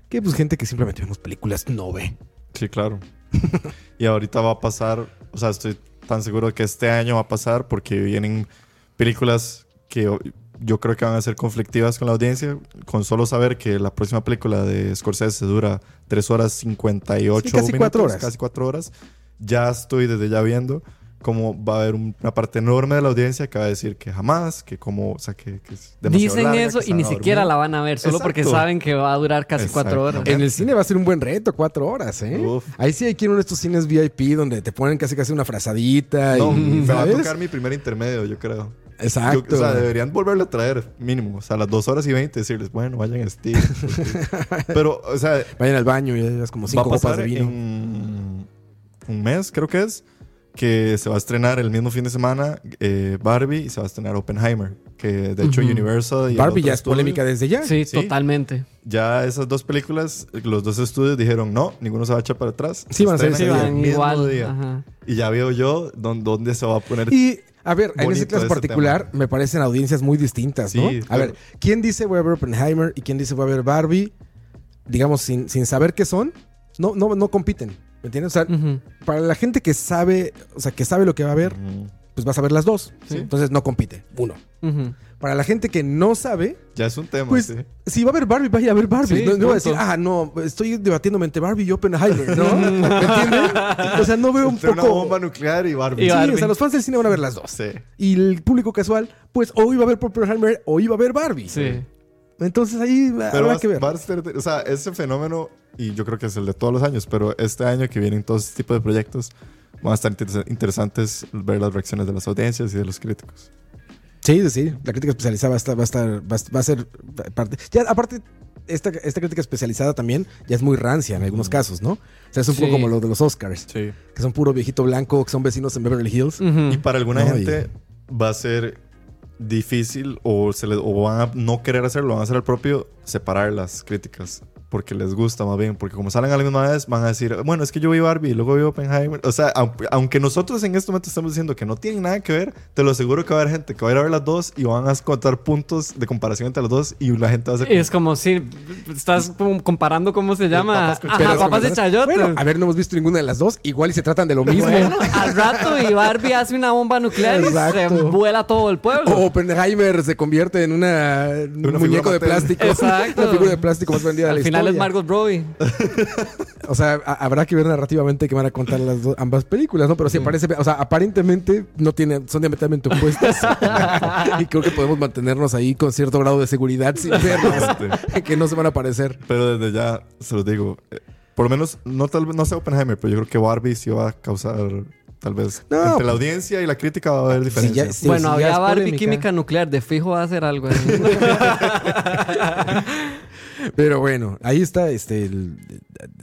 que pues gente que simplemente vemos películas no ve. Sí, claro. y ahorita va a pasar, o sea, estoy tan seguro que este año va a pasar porque vienen películas que yo- creo que van a ser conflictivas con la audiencia, con solo saber que la próxima película de Scorsese dura 3 horas 58 Sí, casi minutos, cuatro horas. casi 4 horas. Ya estoy desde ya viendo cómo va a haber un- una parte enorme de la audiencia que va a decir que jamás, que como, o sea, que, que es demasiado Dicen larga, eso que y ni siquiera la van a ver, solo porque Exacto. saben que va a durar casi cuatro horas. Exacto. En el cine va a ser un buen reto, cuatro horas, ¿eh? Uf. Ahí sí hay que ir a uno de estos cines VIP donde te ponen casi casi una frazadita No, y, me va a tocar mi primer intermedio, yo creo. Exacto. Yo- o sea, deberían volverlo a traer mínimo. O sea, a las 2 horas y 20 decirles, bueno, vayan a Steam. porque- Pero, o sea, Vayan al baño y llevas como va cinco a copas pasar de vino. en un mes, creo que es, que se va a estrenar el mismo fin de semana eh, Barbie y se va a estrenar Oppenheimer. Que de hecho Ujú. Universal y Barbie ya es estudio, polémica desde ya. Sí, Sí. totalmente. Ya esas dos películas, los dos estudios dijeron, no, ninguno se va a echar para atrás. Sí, van a ser Sí, igual. día. Y ya veo yo dónde, dónde se va a poner. Y, a ver, en ese caso particular, me parecen audiencias muy distintas, ¿no? Sí, a ver, ¿quién dice voy a ver Oppenheimer y quién dice voy a ver Barbie? Digamos, sin, sin saber qué son, no, no, no compiten. ¿Me entiendes? O sea, para la gente que sabe, o sea, que sabe lo que va a ver, pues vas a ver las dos. Sí. Entonces no compite. Uno. Para la gente que no sabe, Ya es un tema, pues sí. si va a ver Barbie, vaya a ver Barbie. Sí, no, no va a decir, ah, no, estoy debatiéndome entre Barbie y Oppenheimer, ¿no? ¿Me entienden? O sea, no veo un Entre una poco. bomba nuclear y Barbie. Y Sí, Barbie. o sea, los fans del cine van a ver las dos. Sí. Y el público casual, pues o iba a ver Oppenheimer o iba a ver Barbie. Sí. Entonces ahí Pero habrá que ver. o sea, ese fenómeno, y yo creo que es el de todos los años, pero este año que vienen todo este tipo de proyectos, van a estar inter- interesantes ver las reacciones de las audiencias y de los críticos. Sí, sí. La crítica especializada va a estar, va a, estar, va a- va a ser parte. Ya, aparte, esta, esta crítica especializada también ya es muy rancia en algunos casos, ¿no? O sea, es un poco como lo de los Oscars, Sí. que son puro viejito blanco, que son vecinos en Beverly Hills. Y para alguna No, gente va a ser difícil o, se le- o van a no querer hacerlo, van a hacer el propio separar las críticas. Porque les gusta más bien, porque como salen a la misma vez, van a decir, bueno, es que yo vi Barbie y luego vi Oppenheimer. O sea, aunque, nosotros en este momento estamos diciendo que no tienen nada que ver, te lo aseguro que va a haber gente que va a ir a ver las dos y van a contar puntos de comparación entre las dos y la gente va a hacer... Es como si estás como comparando cómo se llama. papas con Ajá, Pero- papas de chayote. Bueno, a ver, no hemos visto ninguna de las dos. Igual y se tratan de lo mismo. Bueno, al rato y Barbie hace una bomba nuclear y se vuela todo el pueblo. O Oppenheimer se convierte en una, un Una muñeco figura de plástico. Exacto. Una figura de plástico más vendida de al la final es. Margot Robbie. O sea, habrá que ver narrativamente que van a contar las dos- ambas películas, ¿no? Pero sí parece, o sea, aparentemente no tienen, son diametralmente opuestas. y creo que podemos mantenernos ahí con cierto grado de seguridad sin verlas, que no se van a parecer. Pero desde ya se los digo, eh, por lo menos no tal no sea Oppenheimer, pero yo creo que Barbie sí va a causar tal vez No, entre la audiencia y la crítica va a haber diferencia. ya- sí, bueno, había Barbie polémica. química nuclear. De fijo va a hacer algo. ahí. Pero bueno, ahí está este el,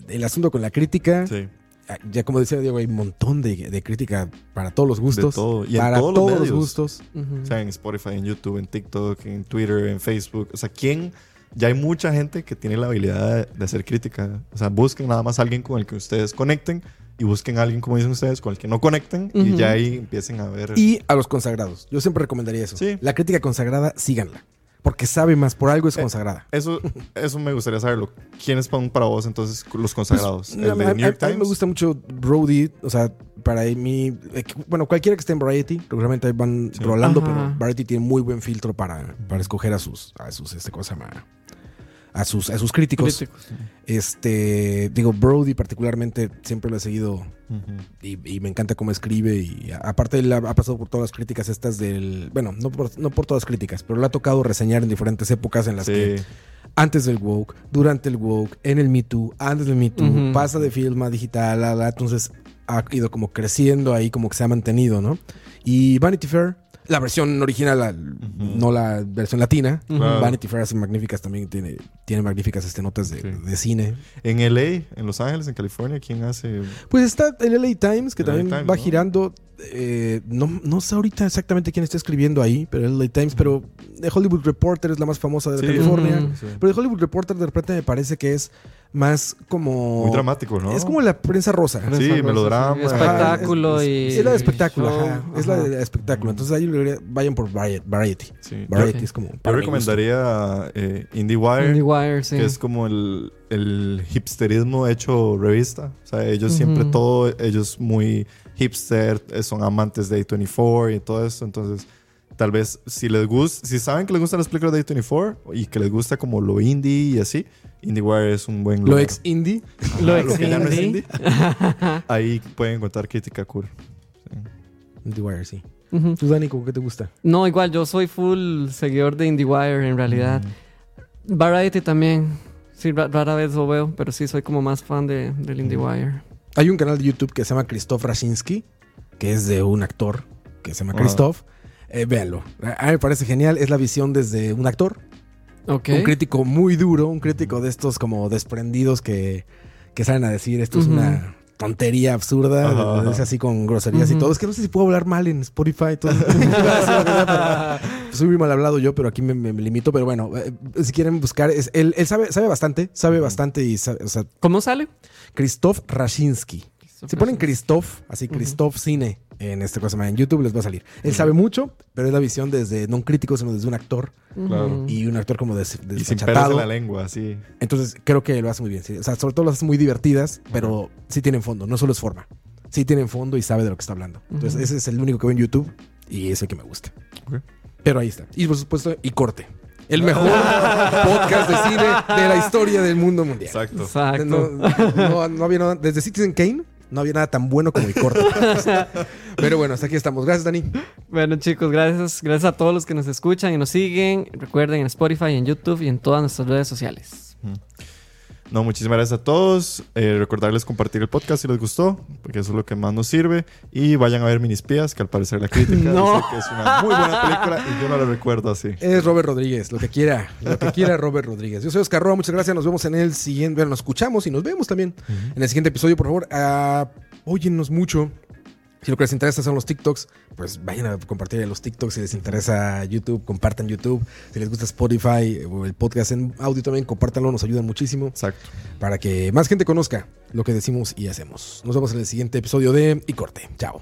el asunto con la crítica. Sí. ah, ya como decía Diego, hay un montón de, de crítica para todos los gustos. De todo. Y en para todos los los gustos. Ujú. O sea, en Spotify, en YouTube, en TikTok, en Twitter, en Facebook. O sea, ¿quién? Ya hay mucha gente que tiene la habilidad de, de hacer crítica. O sea, busquen nada más a alguien con el que ustedes conecten y busquen a alguien, como dicen ustedes, con el que no conecten y ya ahí empiecen a ver. Y a los consagrados. Yo siempre recomendaría eso. Sí. La crítica consagrada, síganla. Porque sabe más, por algo es Eh, consagrada. Eso, eso me gustaría saberlo. ¿Quiénes son para vos entonces los consagrados? Pues, ¿El de a, New York a- a mí Times? me gusta mucho Brody, o sea, para mí, eh, bueno, cualquiera que esté en Variety, regularmente van Sí. rolando, Ajá. pero Variety tiene muy buen filtro para, para escoger a sus, a sus, este, ¿cómo se llama? A sus, a sus críticos. Críticos. Este, digo, Brody particularmente siempre lo he seguido y, y me encanta cómo escribe y a- aparte él ha, ha pasado por todas las críticas estas del, bueno, no por, no por todas las críticas, pero le ha tocado reseñar en diferentes épocas en las que antes del woke, durante el woke, en el Me Too, antes del Me Too, pasa de film a digital, la, entonces ha ido como creciendo ahí, como que se ha mantenido, ¿no? Y Vanity Fair, la versión original, la- no la versión latina. Vanity Fair hace magníficas también, tiene, tiene magníficas este, notas de, Sí. de cine. En LA, en Los Ángeles, en California, ¿quién hace? Pues está el LA Times, que El LA también Times, va ¿no? girando. Eh, no, no sé ahorita exactamente quién está escribiendo ahí, pero el LA Times, pero The Hollywood Reporter es la más famosa de Sí. California. Sí. Pero el Hollywood Reporter de repente me parece que es más como... Muy dramático, ¿no? Es como la prensa rosa. Sí, melodrama. sí. Espectáculo Ajá, y. es, es la de espectáculo, show. ajá. Es la de espectáculo. Entonces ahí vayan por Variety. Variety, Sí. Variety Ok. es como... Yo recomendaría eh, IndieWire, IndieWire, sí. que es como el, el hipsterismo hecho revista. O sea, ellos siempre todo, ellos muy hipster, eh, son amantes de A24 y todo eso. Entonces, tal vez si les gusta, si saben que les gustan las películas de A24 y que les gusta como lo indie y así, IndieWire es un buen Lo ex indie. Lo ex que ya no es indie. Ahí pueden encontrar crítica cool. IndieWire, sí. ¿Tú, Dani, cómo que te gusta? No, igual, yo soy full seguidor de IndieWire en realidad. Variety también. Sí, ra- rara vez lo veo, pero sí soy como más fan de, del IndieWire. Hay un canal de YouTube que se llama Christoph Raczynski, que es de un actor que se llama Ah. Christoph. Eh, véanlo. A mí me parece genial. Es la visión desde un actor. Ok. Un crítico muy duro, un crítico de estos como desprendidos que, que salen a decir esto es una tontería absurda, es así con groserías y todo. Es que no sé si puedo hablar mal en Spotify. todo. Soy muy mal hablado yo, pero aquí me, me- me limito. Pero bueno, eh, si quieren buscar, es- él, él sabe, sabe bastante, sabe bastante y sabe- o sea, ¿Cómo sale? Christoph Raczynski. Si ponen Christoph, así Christoph Cine en este cosa en YouTube les va a salir. Él sabe mucho, pero es la visión desde no un crítico, sino desde un actor Claro. y un actor como des, Y sin pelos desfachatado. en la lengua, sí. Entonces creo que lo hace muy bien. sí. O sea, sobre todo las hace muy divertidas, pero sí tienen fondo, no solo es forma. Sí tienen fondo y sabe de lo que está hablando. Entonces ese es el único que veo en YouTube y es el que me gusta. Ok. Pero ahí está. Y por supuesto, y corte. El mejor podcast de cine de la historia del mundo mundial. Exacto. Exacto. No, no- no había nada, desde Citizen Kane no había nada tan bueno como el corte. Pero bueno, hasta aquí estamos. Gracias, Dani. Bueno, chicos, gracias. Gracias a todos los que nos escuchan y nos siguen. Recuerden en Spotify, en YouTube y en todas nuestras redes sociales. No, muchísimas gracias a todos. Eh, recordarles compartir el podcast si les gustó, porque eso es lo que más nos sirve. Y vayan a ver Minispías, que al parecer la crítica No. dice que es una muy buena película y yo no la recuerdo así. Es Robert Rodríguez, lo que quiera, lo que quiera Robert Rodríguez. Yo soy Oscar Roa, muchas gracias. Nos vemos en el siguiente, bueno, nos escuchamos y nos vemos también en el siguiente episodio. Por favor, ah, óyennos mucho. Si lo que les interesa son los TikToks, pues vayan a compartir los TikToks. Si les interesa YouTube, compartan YouTube. Si les gusta Spotify o el podcast en audio también, compártanlo, nos ayudan muchísimo Exacto. para que más gente conozca lo que decimos y hacemos. Nos vemos en el siguiente episodio de Y Corte. Chao.